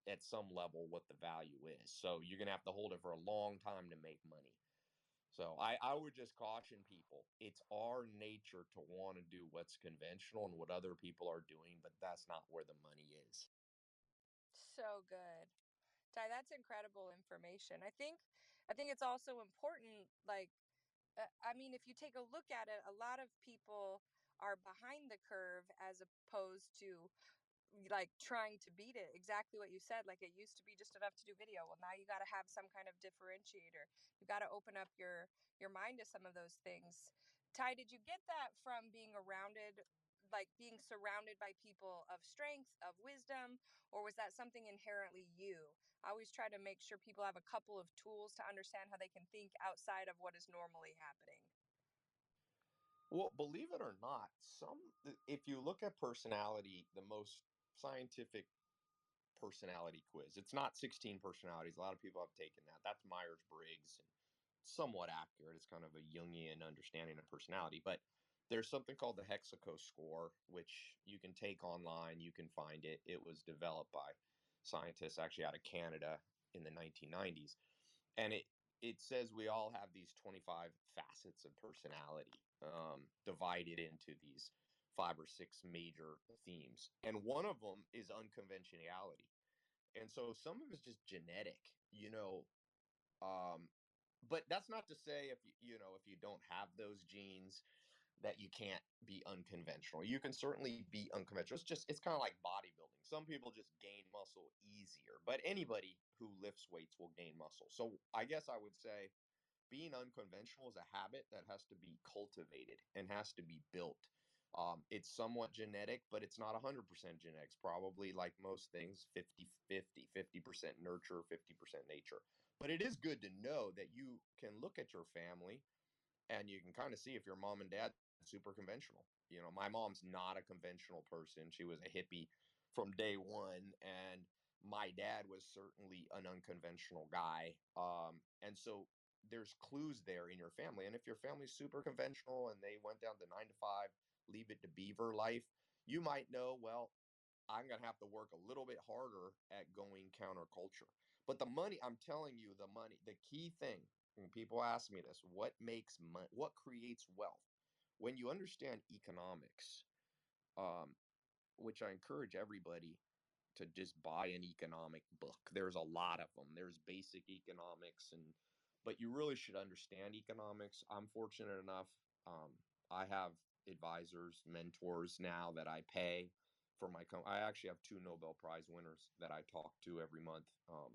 at some level what the value is. So you're gonna have to hold it for a long time to make money. So I, I would just caution people. It's our nature to want to do what's conventional and what other people are doing, but that's not where the money is. So good. Tai, that's incredible information. I think I think it's also important like uh, I mean if you take a look at it, a lot of people are behind the curve as opposed to like trying to beat it exactly what you said like it used to be just enough to do video well now you got to have some kind of differentiator you got to open up your your mind to some of those things. Tai did you get that from being surrounded like being surrounded by people of strength of wisdom or was that something inherently you? I always try to make sure people have a couple of tools to understand how they can think outside of what is normally happening Well, believe it or not, some if you look at personality, the most scientific personality quiz. It's not 16 personalities. A lot of people have taken that. That's Myers-Briggs and somewhat accurate. It's kind of a Jungian understanding of personality, but there's something called the Hexaco score, which you can take online. You can find it. It was developed by scientists actually out of Canada in the 1990s, and it it says we all have these 25 facets of personality um, divided into these five or six major themes. And one of them is unconventionality. And so some of it's just genetic, you know. Um, but that's not to say if you, you know, if you don't have those genes that you can't be unconventional. You can certainly be unconventional. It's just, it's kind of like bodybuilding. Some people just gain muscle easier, but anybody who lifts weights will gain muscle. So I guess I would say being unconventional is a habit that has to be cultivated and has to be built. Um, it's somewhat genetic, but it's not 100% genetics. Probably like most things, 50 50, 50% nurture, 50% nature. But it is good to know that you can look at your family and you can kind of see if your mom and dad super conventional. You know, my mom's not a conventional person. She was a hippie from day one, and my dad was certainly an unconventional guy. Um, and so there's clues there in your family. And if your family's super conventional and they went down to nine to five, leave it to beaver life, you might know, well, I'm going to have to work a little bit harder at going counterculture. But the money, I'm telling you, the money, the key thing, when people ask me this, what makes money, what creates wealth? When you understand economics, um, which I encourage everybody to just buy an economic book. There's a lot of them. There's basic economics and but you really should understand economics. I'm fortunate enough um, I have advisors, mentors now that I pay for my com- I actually have two Nobel Prize winners that I talk to every month. Um,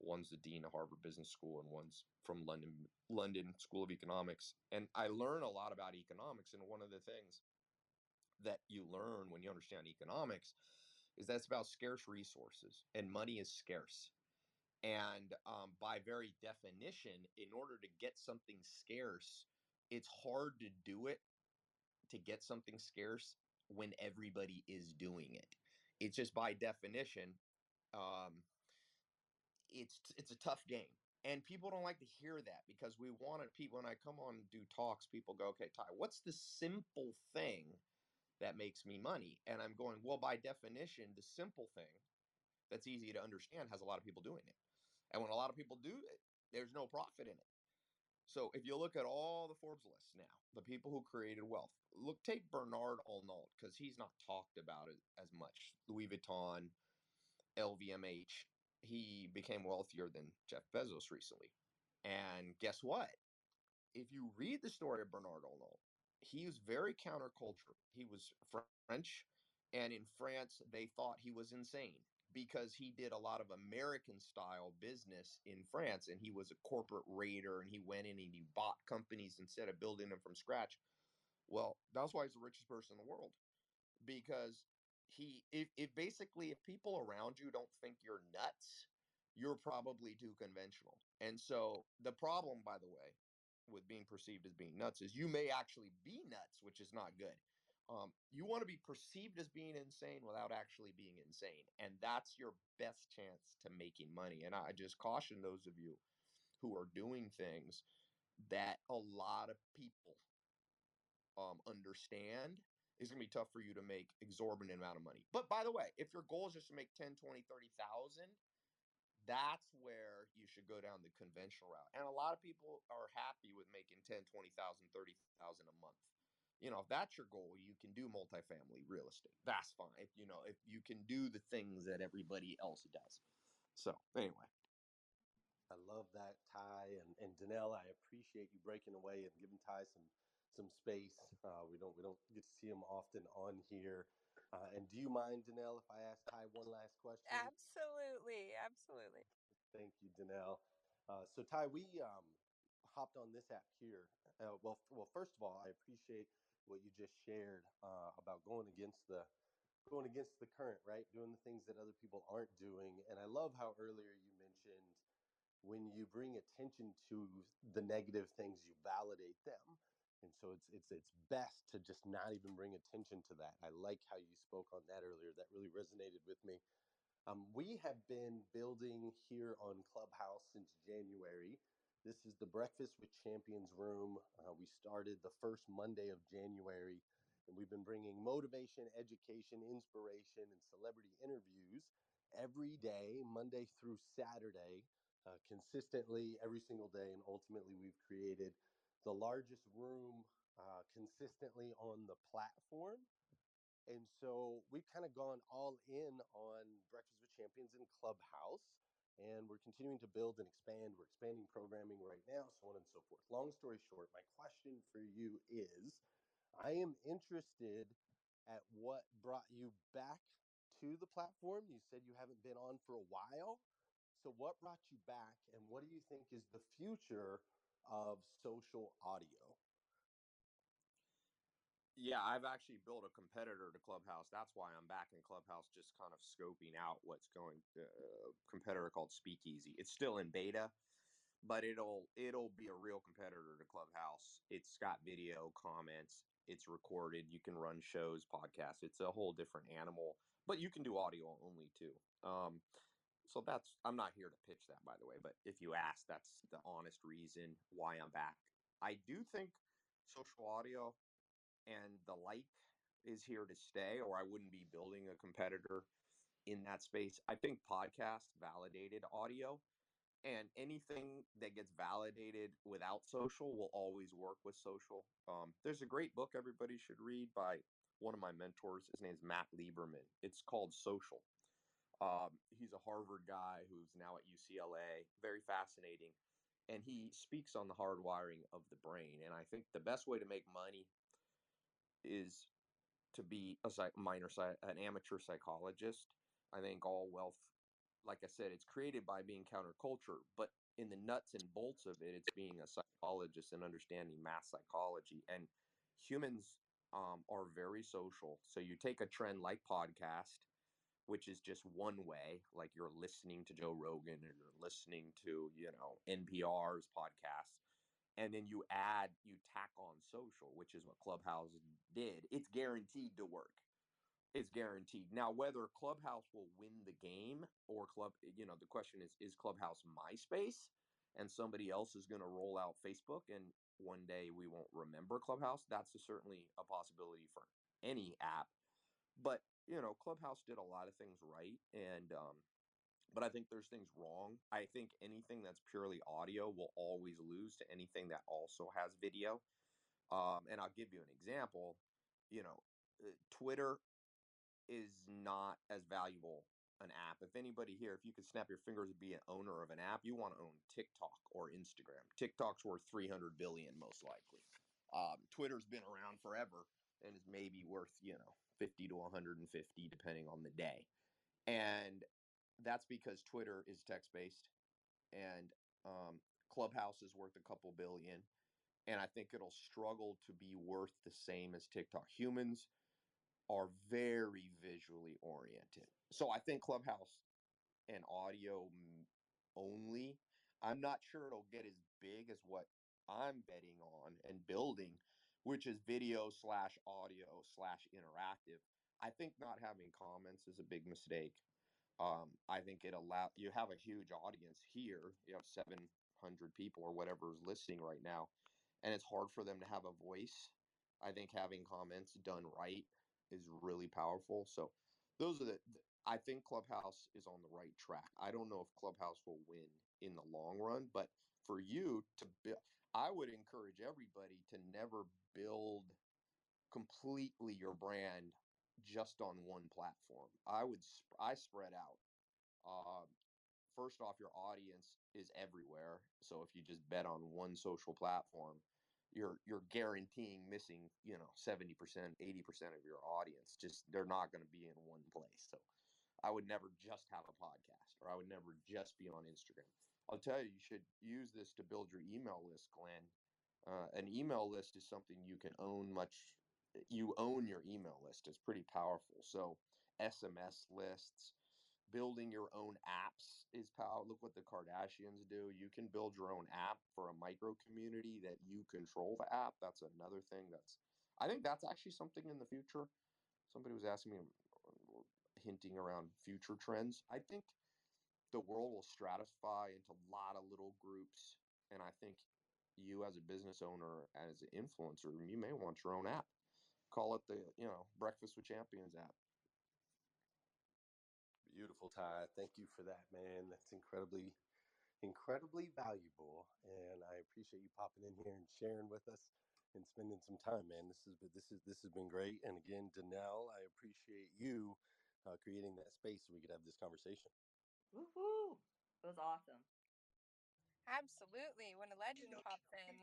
one's the dean of Harvard Business School and one's from London London School of Economics. And I learn a lot about economics and one of the things that you learn when you understand economics is that's about scarce resources and money is scarce and um, by very definition in order to get something scarce it's hard to do it to get something scarce when everybody is doing it it's just by definition um, it's it's a tough game and people don't like to hear that because we wanted people when i come on and do talks people go okay tai what's the simple thing that makes me money. And I'm going, well, by definition, the simple thing that's easy to understand has a lot of people doing it. And when a lot of people do it, there's no profit in it. So if you look at all the Forbes lists now, the people who created wealth, look, take Bernard Arnault because he's not talked about it as much. Louis Vuitton, LVMH, he became wealthier than Jeff Bezos recently. And guess what? If you read the story of Bernard Arnault, he was very counterculture. He was French, and in France, they thought he was insane because he did a lot of American style business in France and he was a corporate raider and he went in and he bought companies instead of building them from scratch. Well, that's why he's the richest person in the world because he if, if basically if people around you don't think you're nuts, you're probably too conventional. And so the problem by the way with being perceived as being nuts is you may actually be nuts, which is not good. Um, you want to be perceived as being insane without actually being insane. And that's your best chance to making money. And I just caution those of you who are doing things that a lot of people um, understand is going to be tough for you to make exorbitant amount of money. But by the way, if your goal is just to make 10, 20, 30,000, that's where you should go down the conventional route. And a lot of people are happy with making 10, 20,000, 30,000 a month. You know, if that's your goal, you can do multifamily real estate. That's fine. If, you know, if you can do the things that everybody else does. So, anyway. I love that, Tai. And, and Danelle, I appreciate you breaking away and giving Tai some some space. Uh, we don't we don't get to see him often on here. Uh, and do you mind, Danelle, if I ask Tai one last question? Absolutely, absolutely. Thank you, Danelle. Uh, so Tai, we um, hopped on this app here. Uh, well, well, first of all, I appreciate what you just shared uh, about going against the going against the current, right? Doing the things that other people aren't doing. And I love how earlier you mentioned when you bring attention to the negative things, you validate them. And so it's it's it's best to just not even bring attention to that. I like how you spoke on that earlier. That really resonated with me. Um, we have been building here on Clubhouse since January. This is the Breakfast with Champions room. Uh, we started the first Monday of January, and we've been bringing motivation, education, inspiration, and celebrity interviews every day, Monday through Saturday, uh, consistently every single day. And ultimately, we've created the largest room uh, consistently on the platform. And so we've kind of gone all in on Breakfast with Champions in Clubhouse, and we're continuing to build and expand. We're expanding programming right now, so on and so forth. Long story short, my question for you is I am interested at what brought you back to the platform. You said you haven't been on for a while. So, what brought you back, and what do you think is the future of social audio? Yeah, I've actually built a competitor to Clubhouse. That's why I'm back in Clubhouse, just kind of scoping out what's going. A uh, competitor called Speakeasy. It's still in beta, but it'll it'll be a real competitor to Clubhouse. It's got video comments. It's recorded. You can run shows, podcasts. It's a whole different animal, but you can do audio only too. Um, so that's I'm not here to pitch that, by the way. But if you ask, that's the honest reason why I'm back. I do think social audio and the like is here to stay, or I wouldn't be building a competitor in that space. I think podcast validated audio and anything that gets validated without social will always work with social. Um, there's a great book everybody should read by one of my mentors. His name's Matt Lieberman. It's called Social. Um, he's a Harvard guy who's now at UCLA. Very fascinating. And he speaks on the hardwiring of the brain. And I think the best way to make money is to be a minor an amateur psychologist. I think all wealth, like I said, it's created by being counterculture, but in the nuts and bolts of it, it's being a psychologist and understanding mass psychology. And humans um, are very social. So you take a trend like podcast, which is just one way, like you're listening to Joe Rogan or you're listening to, you know, NPR's podcast and then you add you tack on social which is what clubhouse did it's guaranteed to work. It's guaranteed. Now whether clubhouse will win the game or club you know the question is is clubhouse myspace? And somebody else is going to roll out facebook and one day we won't remember clubhouse? That's a, certainly a possibility for any app. But you know clubhouse did a lot of things right and um, but I think there's things wrong. I think anything that's purely audio will always lose to anything that also has video. Um, and I'll give you an example. You know, uh, Twitter is not as valuable an app. If anybody here, if you could snap your fingers and be an owner of an app, you want to own TikTok or Instagram. TikTok's worth 300 billion most likely. Um, Twitter's been around forever and is maybe worth, you know, 50 to 150 depending on the day. And that's because Twitter is text based and um, Clubhouse is worth a couple billion. And I think it'll struggle to be worth the same as TikTok. Humans are very visually oriented. So I think Clubhouse and audio only, I'm not sure it'll get as big as what I'm betting on and building, which is video slash audio slash interactive. I think not having comments is a big mistake. Um, I think it allow you have a huge audience here. You have 700 people or whatever is listening right now, and it's hard for them to have a voice. I think having comments done right is really powerful. So those are the. I think Clubhouse is on the right track. I don't know if Clubhouse will win in the long run, but for you to build, I would encourage everybody to never build completely your brand just on one platform. I would sp- I spread out. Um, first off, your audience is everywhere. So if you just bet on one social platform, you're you're guaranteeing missing you know 70% 80% of your audience just they're not going to be in one place so i would never just have a podcast or i would never just be on instagram i'll tell you you should use this to build your email list glenn uh, an email list is something you can own much you own your email list it's pretty powerful so sms lists building your own apps is power. Look what the Kardashians do. You can build your own app for a micro community that you control the app. That's another thing that's I think that's actually something in the future. Somebody was asking me uh, hinting around future trends. I think the world will stratify into a lot of little groups and I think you as a business owner as an influencer, you may want your own app. Call it the, you know, Breakfast with Champions app Beautiful, Tai. Thank you for that, man. That's incredibly, incredibly valuable, and I appreciate you popping in here and sharing with us and spending some time, man. This is this is this has been great. And again, Danelle, I appreciate you uh, creating that space so we could have this conversation. Woohoo! It was awesome. Absolutely. When a legend pops in,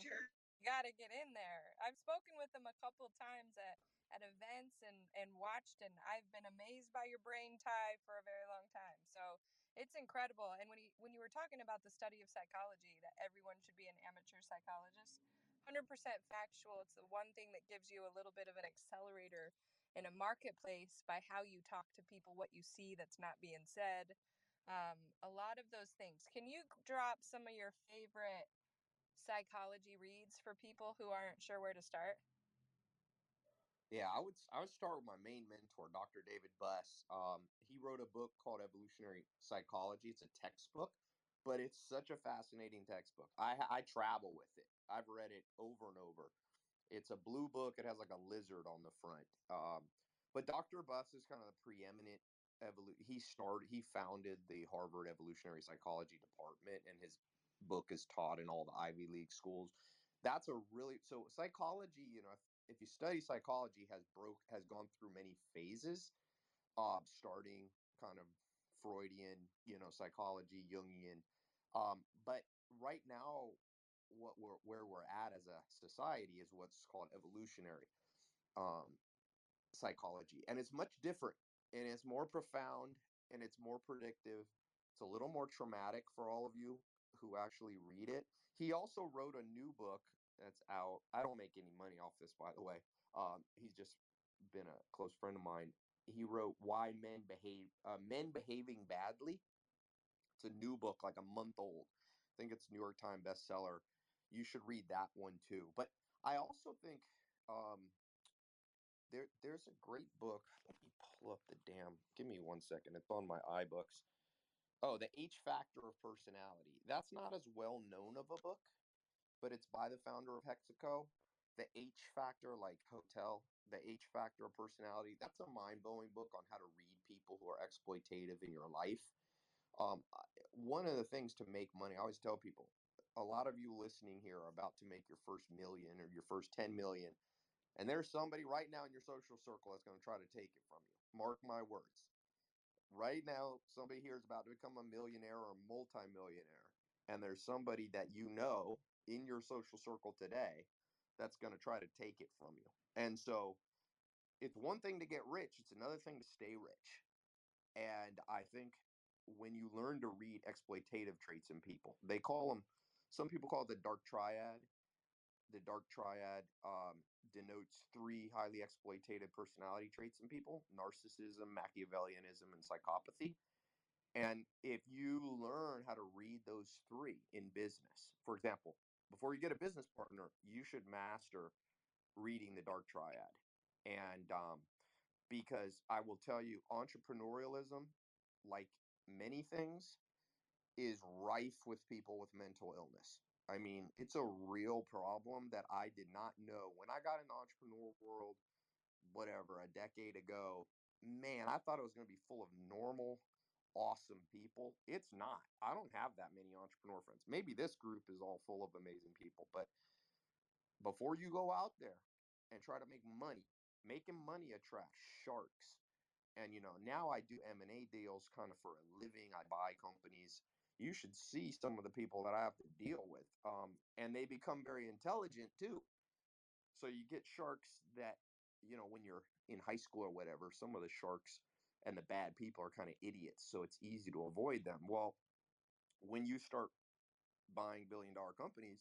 you got to get in there. I've spoken with him a couple times at at events and and watched and I've been amazed by your brain Tai for a very long time. So it's incredible. And when you when you were talking about the study of psychology that everyone should be an amateur psychologist, 100% factual. It's the one thing that gives you a little bit of an accelerator in a marketplace by how you talk to people, what you see that's not being said. Um, a lot of those things. Can you drop some of your favorite psychology reads for people who aren't sure where to start? Yeah, I would I would start with my main mentor, Dr. David Buss. Um, he wrote a book called Evolutionary Psychology. It's a textbook, but it's such a fascinating textbook. I I travel with it. I've read it over and over. It's a blue book. It has like a lizard on the front. Um, but Dr. Buss is kind of the preeminent evolu- he started he founded the Harvard Evolutionary Psychology department and his book is taught in all the Ivy League schools. That's a really so psychology, you know, if you study psychology has broke has gone through many phases uh, starting kind of freudian you know psychology jungian um, but right now what we're where we're at as a society is what's called evolutionary um, psychology and it's much different and it's more profound and it's more predictive it's a little more traumatic for all of you who actually read it he also wrote a new book that's out. I don't make any money off this, by the way. Um, he's just been a close friend of mine. He wrote "Why Men Behave uh, Men Behaving Badly." It's a new book, like a month old. I think it's New York Times bestseller. You should read that one too. But I also think um, there there's a great book. Let me pull up the damn. Give me one second. It's on my iBooks. Oh, the H Factor of Personality. That's not as well known of a book but it's by the founder of Hexaco. The H Factor, like hotel, the H Factor of personality. That's a mind blowing book on how to read people who are exploitative in your life. Um, one of the things to make money, I always tell people, a lot of you listening here are about to make your first million or your first 10 million. And there's somebody right now in your social circle that's going to try to take it from you. Mark my words. Right now, somebody here is about to become a millionaire or multimillionaire. And there's somebody that you know in your social circle today that's going to try to take it from you. And so it's one thing to get rich, it's another thing to stay rich. And I think when you learn to read exploitative traits in people, they call them, some people call it the dark triad. The dark triad um, denotes three highly exploitative personality traits in people narcissism, Machiavellianism, and psychopathy. And if you learn how to read those three in business, for example, before you get a business partner, you should master reading the dark triad. And um, because I will tell you, entrepreneurialism, like many things, is rife with people with mental illness. I mean, it's a real problem that I did not know when I got in the entrepreneur world, whatever, a decade ago. Man, I thought it was going to be full of normal, awesome people. It's not. I don't have that many entrepreneur friends. Maybe this group is all full of amazing people, but before you go out there and try to make money, making money attracts sharks. And you know, now I do M&A deals kind of for a living. I buy companies. You should see some of the people that I have to deal with. Um, and they become very intelligent too. So you get sharks that, you know, when you're in high school or whatever, some of the sharks and the bad people are kind of idiots, so it's easy to avoid them. Well, when you start buying billion dollar companies,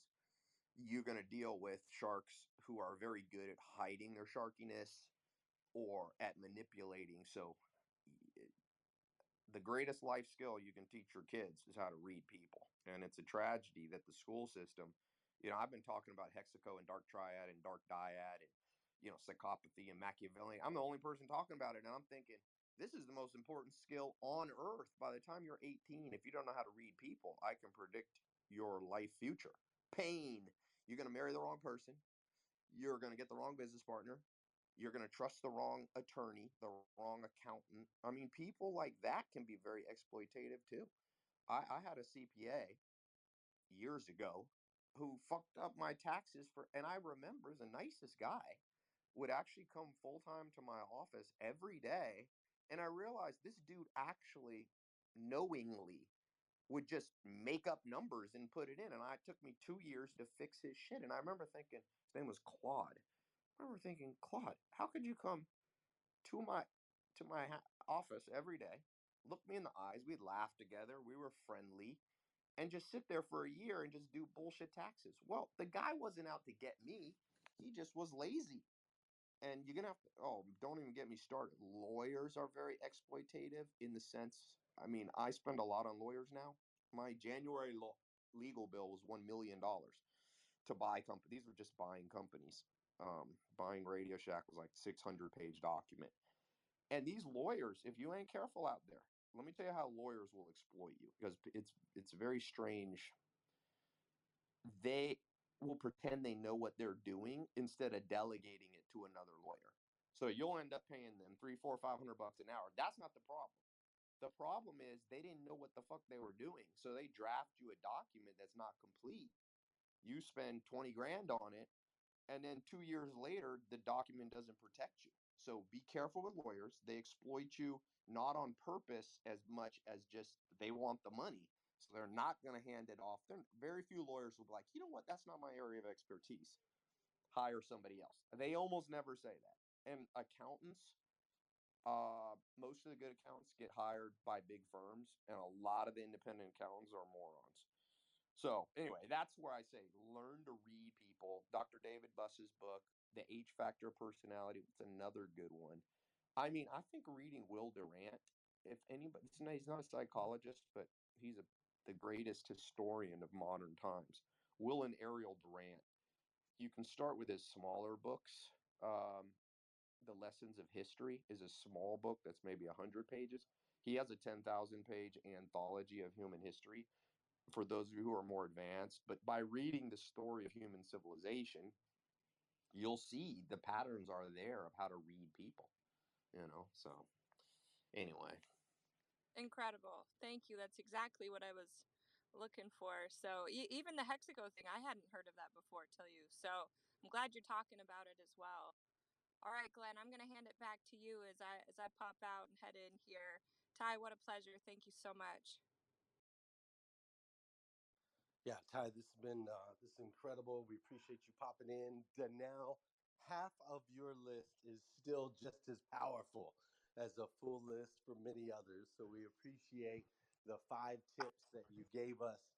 you're going to deal with sharks who are very good at hiding their sharkiness or at manipulating. So the greatest life skill you can teach your kids is how to read people. And it's a tragedy that the school system, you know, I've been talking about Hexaco and Dark Triad and Dark Dyad and, you know, psychopathy and Machiavelli. I'm the only person talking about it. And I'm thinking, this is the most important skill on earth. By the time you're 18, if you don't know how to read people, I can predict your life future. Pain. You're going to marry the wrong person. You're going to get the wrong business partner. You're going to trust the wrong attorney, the wrong accountant. I mean, people like that can be very exploitative too. I, I had a CPA years ago who fucked up my taxes for, and I remember the nicest guy would actually come full time to my office every day. And I realized this dude actually knowingly would just make up numbers and put it in. And I, it took me two years to fix his shit. And I remember thinking, his name was Claude. I remember thinking, Claude, how could you come to my to my office every day, look me in the eyes, we'd laugh together, we were friendly, and just sit there for a year and just do bullshit taxes? Well, the guy wasn't out to get me; he just was lazy. And you're gonna have to. Oh, don't even get me started. Lawyers are very exploitative in the sense. I mean, I spend a lot on lawyers now. My January lo- legal bill was one million dollars to buy companies. These were just buying companies um, buying Radio Shack was like 600 page document. And these lawyers, if you ain't careful out there, let me tell you how lawyers will exploit you because it's it's very strange. They will pretend they know what they're doing instead of delegating it to another lawyer. So you'll end up paying them three, four, five hundred bucks an hour. That's not the problem. The problem is they didn't know what the fuck they were doing. So they draft you a document that's not complete. You spend 20 grand on it and then two years later the document doesn't protect you. So be careful with lawyers. They exploit you not on purpose as much as just they want the money. So they're not going to hand it off. They're, very few lawyers will be like you know what? That's not my area of expertise. Hire somebody else. They almost never say that. And accountants uh, most of the good accountants get hired by big firms and a lot of the independent accountants are morons. So anyway, that's where I say learn to read people. Dr. David Buss's book, The H Factor Personality, it's another good one. I mean, I think reading Will Durant, if anybody, he's not a psychologist, but he's a, the greatest historian of modern times. Will and Ariel Durant. You can start with his smaller books. Um, the Lessons of History is a small book that's maybe 100 pages. He has a 10,000 page anthology of human history for those of you who are more advanced. But by reading the story of human civilization, you'll see the patterns are there of how to read people. You know, so anyway. Incredible. Thank you. That's exactly what I was looking for. So e- even the Hexaco thing, I hadn't heard of that before, tell you. So I'm glad you're talking about it as well. All right, Glenn, I'm going to hand it back to you as I as I pop out and head in here. Tai, what a pleasure. Thank you so much. Yeah, Tai, this has been uh, this is incredible. We appreciate you popping in. Danelle, half of your list is still just as powerful as a full list for many others. So we appreciate the five tips that you gave us.